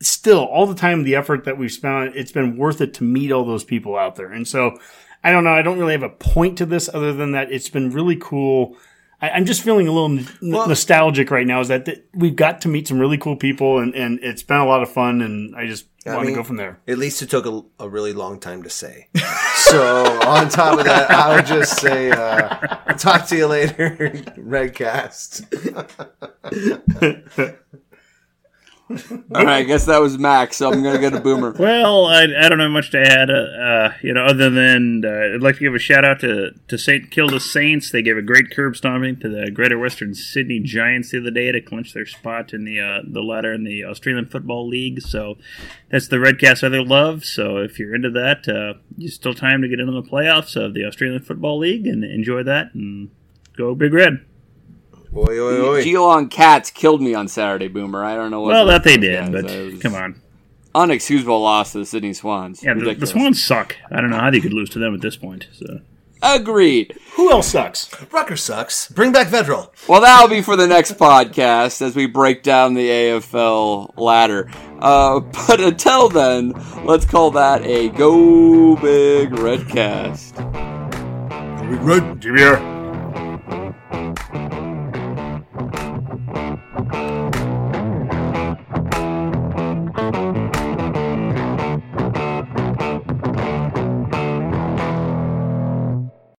still all the time, the effort that we've spent it's been worth it to meet all those people out there. And so I don't know. I don't really have a point to this other than that it's been really cool. I, I'm just feeling a little n- nostalgic right now is that th- we've got to meet some really cool people and, and it's been a lot of fun and I just
I
want to go from there.
At least it took a, a really long time to say. so on top of that, I would just say, uh, talk to you later, Redcast.
All right, I guess that was Max, so I'm going to go to Boomer.
Well, I, I don't have much to add, uh, uh, you know, other than uh, I'd like to give a shout out to, to St. Kilda Saints. They gave a great curb stomping to the Greater Western Sydney Giants the other day to clinch their spot in the uh, the ladder in the Australian Football League. So that's the Redcast other love. So if you're into that, uh, you still time to get into the playoffs of the Australian Football League and enjoy that and go Big Red.
Oi, oi, oi.
Geelong Cats killed me on Saturday, Boomer. I don't know what.
Well, that they did, but come on.
Unexcusable loss to the Sydney Swans.
Yeah, the, the Swans suck. I don't know how they could lose to them at this point. So.
Agreed.
Who else sucks?
Rucker sucks. Bring back Vedral.
Well, that'll be for the next podcast as we break down the AFL ladder. Uh, but until then, let's call that a Go Big Redcast.
Red. GBR.